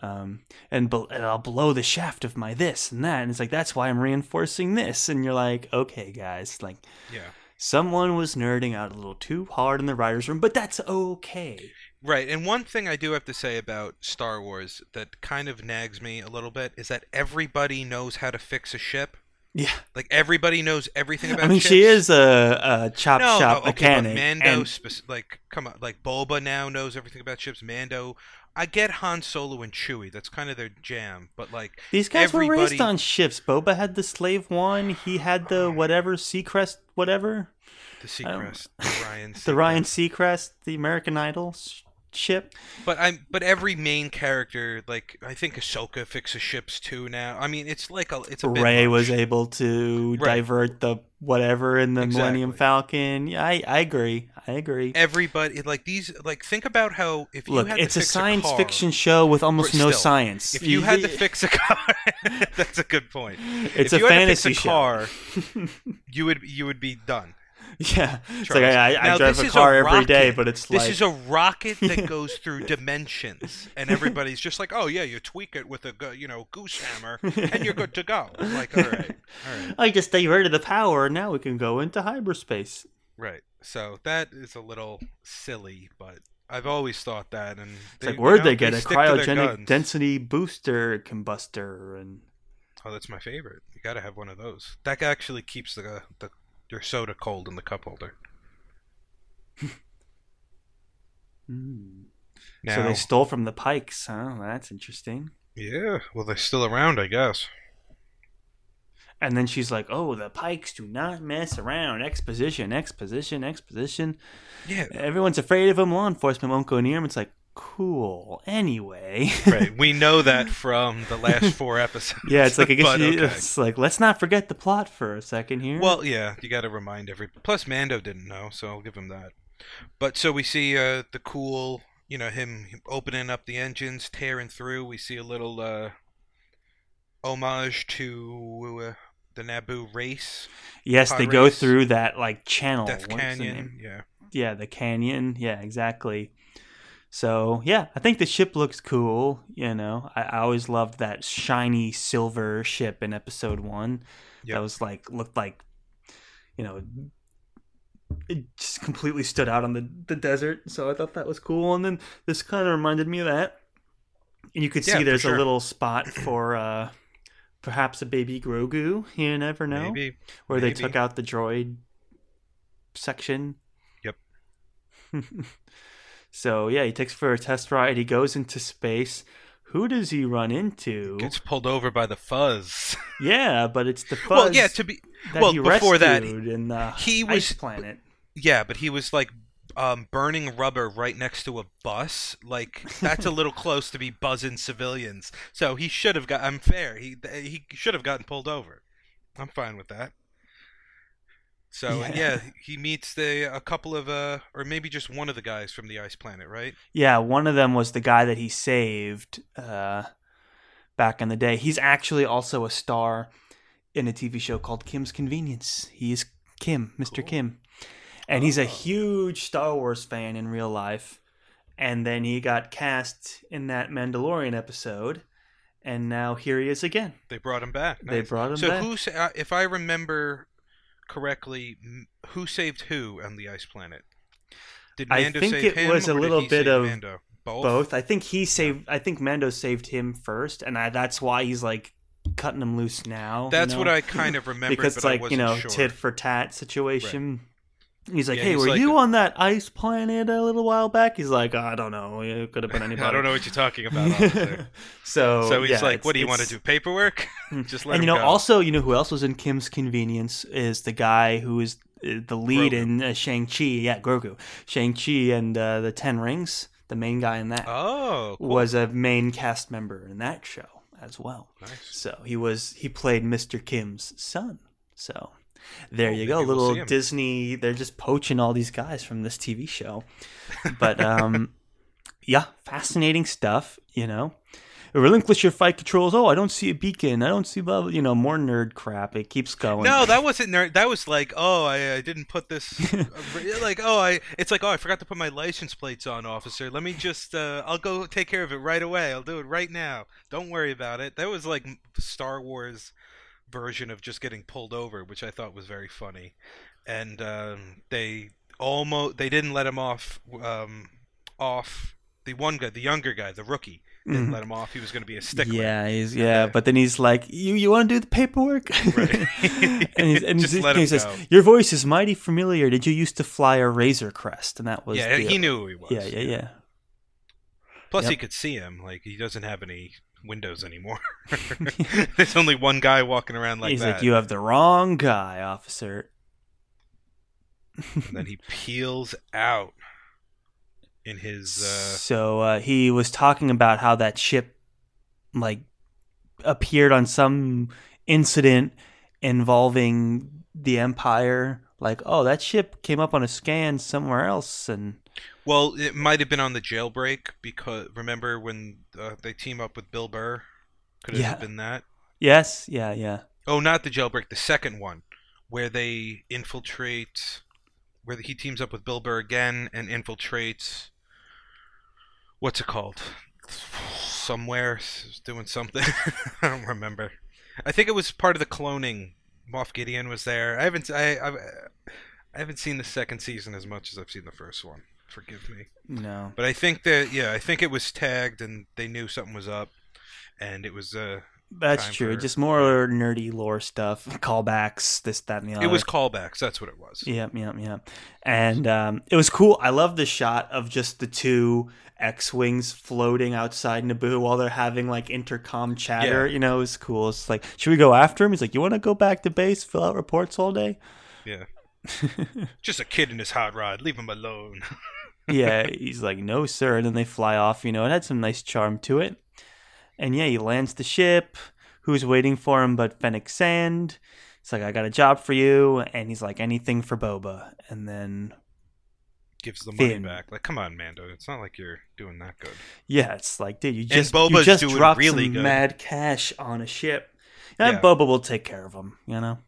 Um, and, bel- and I'll blow the shaft of my this and that. And it's like that's why I'm reinforcing this. And you're like, okay, guys, like Yeah. Someone was nerding out a little too hard in the writers' room, but that's okay. Right, and one thing I do have to say about Star Wars that kind of nags me a little bit is that everybody knows how to fix a ship. Yeah. Like everybody knows everything about. I mean, ships. she is a, a chop no, shop no, okay, mechanic. but Mando, and- spec- like, come on, like Boba now knows everything about ships. Mando, I get Han Solo and Chewie. That's kind of their jam. But like, these guys were raised on ships. Boba had the Slave One. He had the whatever Seacrest, whatever the Seacrest, the Ryan, the Ryan Seacrest. Seacrest, the American Idol ship. But I'm, but every main character, like, I think Ahsoka fixes ships too now. I mean, it's like a, it's a Rey was able to Right. divert the whatever in the Millennium Falcon. Yeah, I, I agree. I agree. Everybody, like these, like think about how if you Look, had it's to a science car, fiction show with almost But no still, science. If you had to fix a car, that's a good point. It's if a you fantasy had to fix a show. car, you would you would be done. yeah, it's like I, I Now, drive this a is car every day, but it's This like is a rocket that goes through dimensions, and everybody's just like, "Oh yeah, you tweak it with a you know goose hammer, and you're good to go." I'm like, all right, all right, I just diverted the power, and now we can go into hyperspace. right. So that is a little silly, but I've always thought that. And It's they, like where'd know, they get a to their cryogenic density booster combustor and Oh, that's my favorite. You gotta have one of those. That actually keeps the the your soda cold in the cup holder. Now, so they stole from the Pikes. Huh? That's interesting. yeah, well, they're still around, I guess. And then she's like, "Oh, the Pikes do not mess around. Exposition, exposition, exposition. Yeah, Everyone's afraid of them. Law enforcement won't go near them." It's like, cool. Anyway, right. We know that from the last four episodes. yeah, it's like I guess you, okay. it's like let's not forget the plot for a second here. Well, yeah, you got to remind every. Plus, Mando didn't know, so I'll give him that. But so we see uh, the cool, you know, him opening up the engines, tearing through. We see a little uh, homage to uh, the Naboo race, yes, they go through that like channel. Death What's the name? Canyon. Yeah, yeah, the canyon. Yeah, exactly. So yeah, I think the ship looks cool. You know, I, I always loved that shiny silver ship in episode one. Yep. That was like looked like, you know, it just completely stood out on the the desert. So I thought that was cool. And then this kind of reminded me of that. And you could Yeah, see there's sure. a little spot for uh perhaps a baby Grogu. You never know maybe. where they took out the droid section. Yep. so yeah, he takes for a test ride. He goes into space. Who does he run into? Gets pulled over by the fuzz. Yeah, but it's the fuzz well, yeah. To be well before that, in the he was- planet. yeah, but he was like um, burning rubber right next to a bus. Like that's a little close to be buzzing civilians. So he should have got. I'm fair. He he should have gotten pulled over. I'm fine with that. So Yeah. yeah. he meets the a couple of uh, or maybe just one of the guys from the ice planet, right? Yeah, one of them was the guy that he saved uh, back in the day. He's actually also a star in a TV show called Kim's Convenience. He is Kim, Mr. Cool. Kim. And he's a Oh. huge Star Wars fan in real life. And then he got cast in that Mandalorian episode. And now here he is again. They brought him back. They brought him back. so back. who, sa- uh, if I remember correctly, who saved who on the ice planet? Did I think save it him, was a little bit of Mando? Both. Both. I think he saved. I think Mando saved him first, and I, that's why he's like cutting him loose now. you That's what? I kind of remember because it's like you know sure. tit for tat situation. He's like, Yeah, "Hey, he's were like you on that ice planet a little while back?" He's like, "I don't know. It could have been anybody." I don't know what you're talking about. So, so he's yeah, like, "What do you want to do? Paperwork? Just let and you know, go." also, you know who else was in Kim's Convenience is the guy who is uh, the lead Grogu. in uh, Shang Chi. Yeah, Grogu, Shang Chi, and uh, the Ten Rings. The main guy in that oh, cool. was a main cast member in that show as well. nice. So he was he played Mr. Kim's son. So there Oh, you go, maybe we'll little. Disney. They're just poaching all these guys from this TV show. But um, yeah, fascinating stuff. You know, relinquish your fight controls. Oh, I don't see a beacon. I don't see blah. blah," You know, more nerd crap. It keeps going. No, that wasn't nerd. That was like, oh, I, I didn't put this. uh, like, oh, I. It's like, oh, I forgot to put my license plates on, officer. Let me just. Uh, I'll go take care of it right away. I'll do it right now. Don't worry about it. That was like Star Wars version of just getting pulled over, which I thought was very funny. And um, they almost they didn't let him off. Um, off the one guy, the younger guy, the rookie. Didn't Mhm. let him off. He was going to be a stickler. Yeah, he's Yeah. yeah, but then he's like, "You you want to do the paperwork?" Right. and he's, and Just he's, let he him says, go. "Your voice is mighty familiar. Did you used to fly a Razor Crest?" And that was yeah, the, he knew who he was. Yeah, yeah, yeah. Plus, Yep. he could see him. Like he doesn't have any windows anymore. There's only one guy walking around like he's that. like, "You have the wrong guy, officer." and then he peels out in his. Uh, so uh, he was talking about how that ship, like, appeared on some incident involving the Empire. Like, oh, that ship came up on a scan somewhere else, and well, it might have been on the jailbreak because remember when uh, they team up with Bill Burr? Could it Yeah. have been that? yes, yeah, yeah. Oh, not the jailbreak. The second one, where they infiltrate, where he teams up with Bill Burr again and infiltrates. What's it called? Somewhere doing something. I don't remember. I think it was part of the cloning. Moff Gideon was there. I haven't. I. I've, I haven't seen the second season as much as I've seen the first one. Forgive me. No, But I think that yeah, I think it was tagged and they knew something was up, and it was uh, that's true. for- Just more nerdy lore stuff, callbacks, this, that, and the other. it was callbacks. That's what it was. Yep, yep, yep. And um, it was cool. I love the shot of just the two X-wings floating outside Naboo while they're having like intercom chatter. Yeah. You know, it's cool. It's like, should we go after him? He's like, you want to go back to base, fill out reports all day? Yeah. Just a kid in his hot rod. Leave him alone. yeah, he's like, no, sir. And then they fly off. You know, it had some nice charm to it. And yeah, he lands the ship. Who's waiting for him but Fennec Shand? It's like, I got a job for you. And he's like, anything for Boba. And then Gives the money Finn. back. Like, come on, Mando. It's not like you're doing that good. Yeah, it's like, dude, you just Boba's you just doing dropped really some good. mad cash on a ship. And Yeah. Boba will take care of him, you know.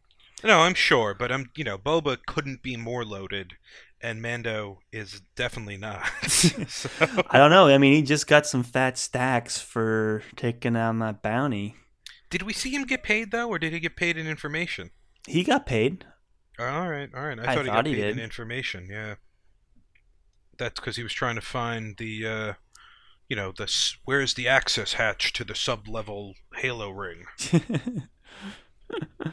No, I'm sure, but I'm you know, Boba couldn't be more loaded, and Mando is definitely not. so, I don't know. I mean, he just got some fat stacks for taking on that bounty. did we see him get paid though, or did he get paid in information? He got paid. All right, all right. I I thought he got he paid in did. information. Yeah, that's because he was trying to find the, uh, you know, the where's the access hatch to the sub-level Halo ring,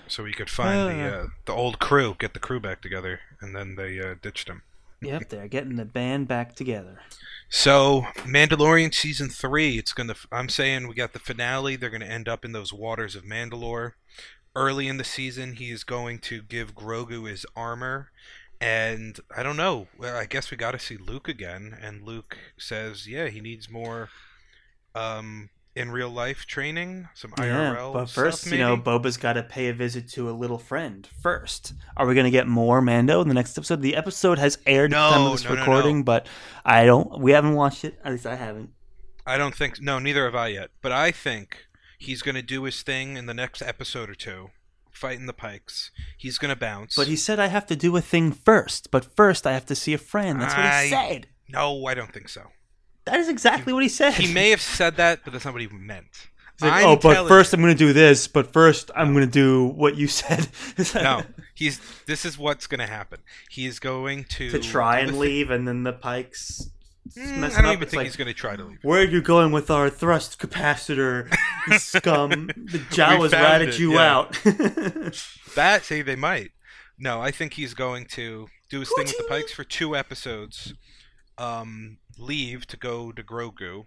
so he could find the Ah. uh, the old crew, get the crew back together, and then they uh, ditched him. yep, they're getting the band back together. So Mandalorian season three, it's gonna. I'm saying we got the finale. They're gonna end up in those waters of Mandalore. Early in the season, he is going to give Grogu his armor, and I don't know. Well, I guess we got to see Luke again. And Luke says, yeah, he needs more um, in real life training, some Yeah, IRL. but stuff, first, you know. Boba's got to pay a visit to a little friend first. Are we going to get more Mando in the next episode? The episode has aired at the time No, of this no, no, no. recording, but I don't. We haven't watched it. At least I haven't. I don't think no, neither have I yet. But I think he's gonna do his thing in the next episode or two, fighting the Pikes. He's gonna bounce. But he said I have to do a thing first. But first, I have to see a friend. That's what I- he said. no, I don't think so. That is exactly what he said. He may have said that, but that's not what he meant. He's like, oh, but first you- I'm going to do this. But first I'm going to do what you said. no, he's. This is what's gonna happen. He is going to to try and the leave, and then the pikes. mess Mm, I don't up. even It's think like, he's gonna try to leave. Where are you going with our thrust capacitor, scum? The Jawas found ratted it, you yeah. out. That say they might. No, I think he's going to do his thing with the What do you Pikes for two episodes. Um, leave to go to Grogu.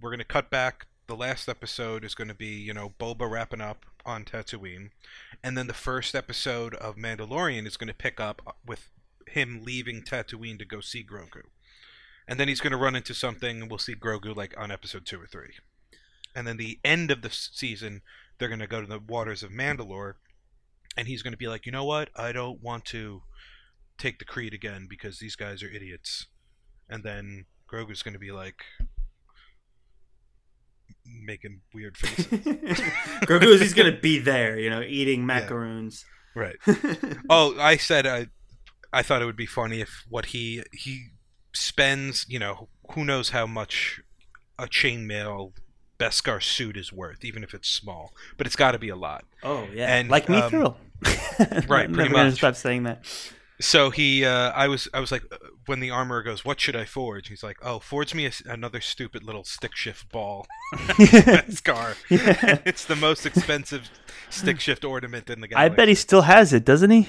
We're gonna cut back. The last episode is going to be, you know, Boba wrapping up on Tatooine, and then the first episode of Mandalorian is going to pick up with him leaving Tatooine to go see Grogu, and then he's going to run into something, and we'll see Grogu like on episode two or three, and then the end of the season, they're going to go to the waters of Mandalore, and he's going to be like, you know what? I don't want to take the Creed again because these guys are idiots. And then Grogu's going to be like making weird faces. Grogu he's gonna be there, you know, eating macaroons. right. Oh, I said I I thought it would be funny if what he he spends, you know, who knows how much a chainmail Beskar suit is worth, even if it's small, but it's got to be a lot. oh yeah, And, like me um, thrill. right, pretty never gonna much. stop saying that. So he, uh, I was, I was like, uh, when the armorer goes, "What should I forge?" He's like, "Oh, forge me a another stupid little stick shift ball." Beskar. Yeah. it's the most expensive stick shift ornament in the galaxy." I bet he still has it, doesn't he?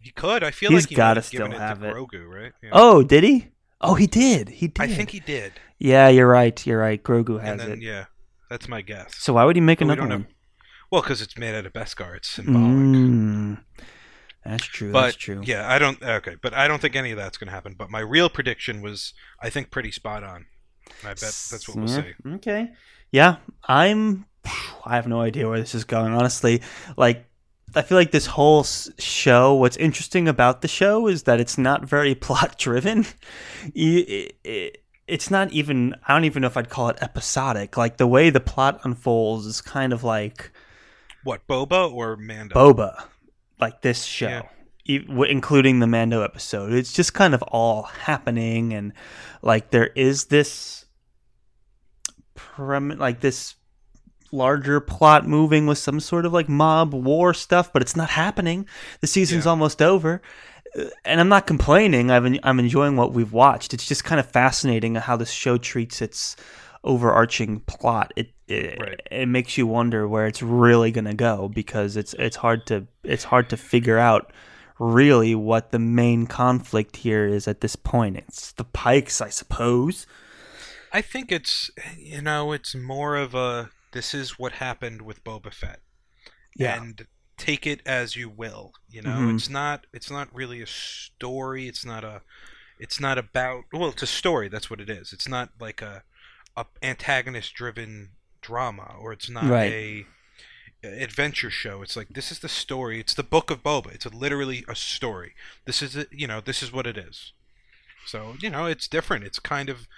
he could. I feel He's like he gotta have still it have to it. Grogu, right? Yeah. Oh, did he? Oh, he did. He did. I think he did. Yeah, you're right. You're right. Grogu has And then it. yeah, that's my guess. So why would he make But another don't one? Well, because it's made out of Beskar, it's symbolic. Mm, that's true. But that's true. yeah, I don't. Okay, but I don't think any of that's going to happen. But my real prediction was, I think, pretty spot on. I bet that's what we'll Yeah, see. Okay. Yeah, I'm. I have no idea where this is going. Honestly, like I feel like this whole show. What's interesting about the show is that it's not very plot driven. It's not even. I don't even know if I'd call it episodic. Like the way the plot unfolds is kind of like What Boba or Mando? Boba, like this show, Yeah. e- including the Mando episode. It's just kind of all happening, and like there is this, prem- like this larger plot moving with some sort of like mob war stuff, but it's not happening. The season's Yeah. almost over. Uh, And I'm not complaining. I've en- I'm enjoying what we've watched. It's just kind of fascinating how this show treats its overarching plot. It it, Right. it makes you wonder where it's really going to go because it's it's hard to it's hard to figure out really what the main conflict here is at this point. It's the Pikes, I suppose. I think it's you know it's more of a this is what happened with Boba Fett, Yeah. and take it as you will. You know, Mhm. it's not it's not really a story. It's not a it's not about well, it's a story. That's what it is. It's not like a a antagonist driven drama, or it's not Right. a adventure show. It's like this is the story. It's the book of Boba. It's a, literally a story. This is it. You know, this is what it is. So you know, it's different. It's kind of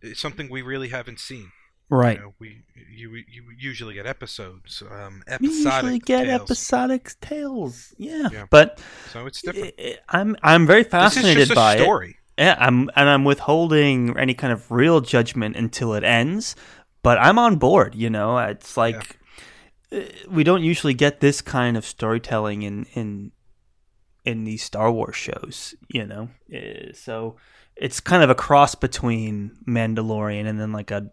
it's something we really haven't seen. Right. You know, we you you usually get episodes, um, We episodic usually get tales. episodic tales. Yeah. Yeah. But so it's different. I'm I'm very This is fascinated just a by it. Yeah, I'm and I'm withholding any kind of real judgment until it ends, but I'm on board. You know, it's like uh, we don't usually get this kind of storytelling in in in these Star Wars shows. You know, Uh, so it's kind of a cross between Mandalorian and then like a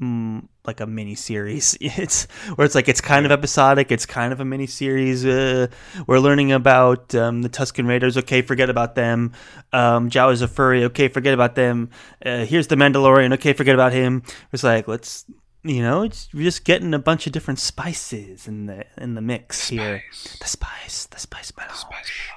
mm, like a mini series. It's where it's like it's kind of episodic. It's kind of a mini series. Uh, we're learning about um, the Tusken Raiders. Okay, forget about them. Um, a furry. Okay, forget about them. Uh, here's the Mandalorian. Okay, forget about him. It's like let's you know, it's we're just getting a bunch of different spices in the in the mix here. The spice, the spice melange.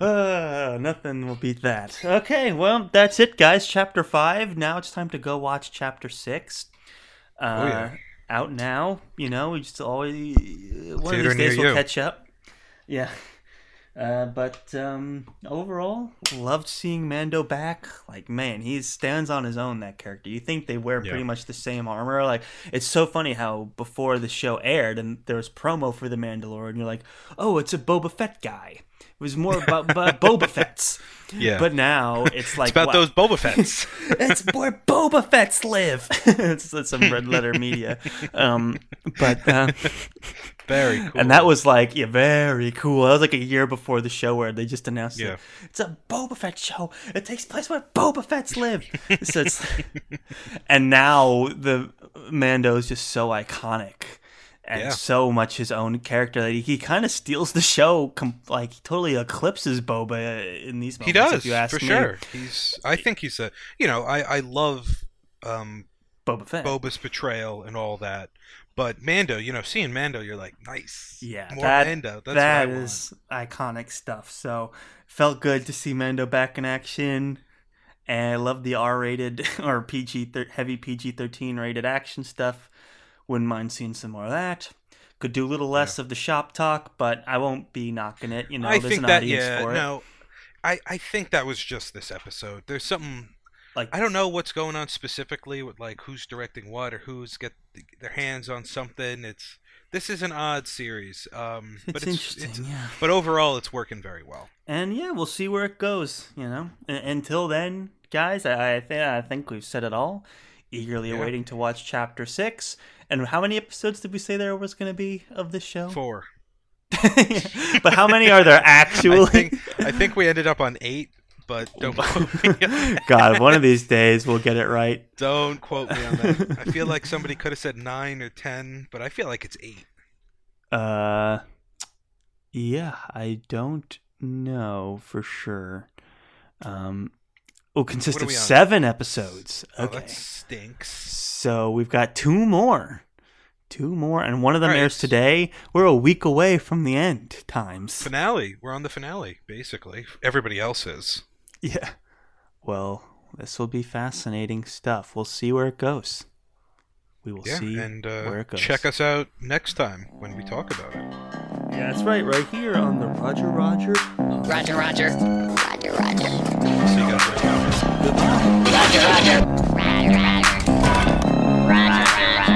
Uh, nothing will beat that. Okay, well, that's it, guys. Chapter five. Now it's time to go watch chapter six. Uh, Oh, yeah. Out now. You know, we just always one Theater of these days we'll you. catch up. Yeah. Uh, but um, overall, loved seeing Mando back. Like, man, he stands on his own. That character. You think they wear Yeah. pretty much the same armor? Like, it's so funny how before the show aired and there was promo for the Mandalorian, you're like, oh, it's a Boba Fett guy. It was more about, about Boba Fett's. Yeah. But now it's like it's about wow, those Boba Fett's. it's where Boba Fett's live. it's, it's some red letter media. Um, but uh, Very cool. and that was like yeah, very cool. That was like a year before the show where they just announced Yeah. it. It's a Boba Fett show. It takes place where Boba Fett's live. so it's, and now the Mando is just so iconic and Yeah. so much his own character that he, he kind of steals the show. Com- like he totally eclipses Boba in these he does if you ask for me. sure. He's. I think he's a. You know, I I love um Boba Fett. Boba's betrayal and all that. But Mando, you know, seeing Mando, you're like, nice. Yeah, more that, Mando. That's that is iconic stuff. So felt good to see Mando back in action, and I love the R-rated or PG heavy PG-13 rated action stuff. Wouldn't mind seeing some more of that. Could do a little less of the shop talk, but I won't be knocking it. You know, I there's an that audience yeah, for it. no. I, I think that was just this episode. There's something Like I don't know what's going on specifically with like who's directing what or who's get their hands on something. It's this is an odd series, um, it's, but it's, interesting, it's yeah. but overall it's working very well. And yeah, we'll see where it goes. You know, U- until then, guys, I I, th- I think we've said it all. Eagerly Yeah. awaiting to watch chapter six. And how many episodes did we say there was going to be of this show? Four. but how many are there actually? I think I think we ended up on eight, but don't quote me on. God, one of these days we'll get it right. Don't quote me on that. I feel like somebody could have said nine or ten, but I feel like it's eight. Uh, yeah, I don't know for sure. Um, will consist What of seven episodes. Oh, Okay, that stinks. so we've got two more, two more, and one of them right. airs today. We're a week away from the end times. Finale. We're on the finale, basically. Everybody else is. Yeah. Well, this will be fascinating stuff. We'll see where it goes. We will Yeah, see and where uh, it goes. check us out next time when we talk about it. Yeah, that's right, right here on the Roger Roger. Roger, Roger. Roger, Roger. See you guys later. Roger, Roger. Roger, Roger. Roger, Roger.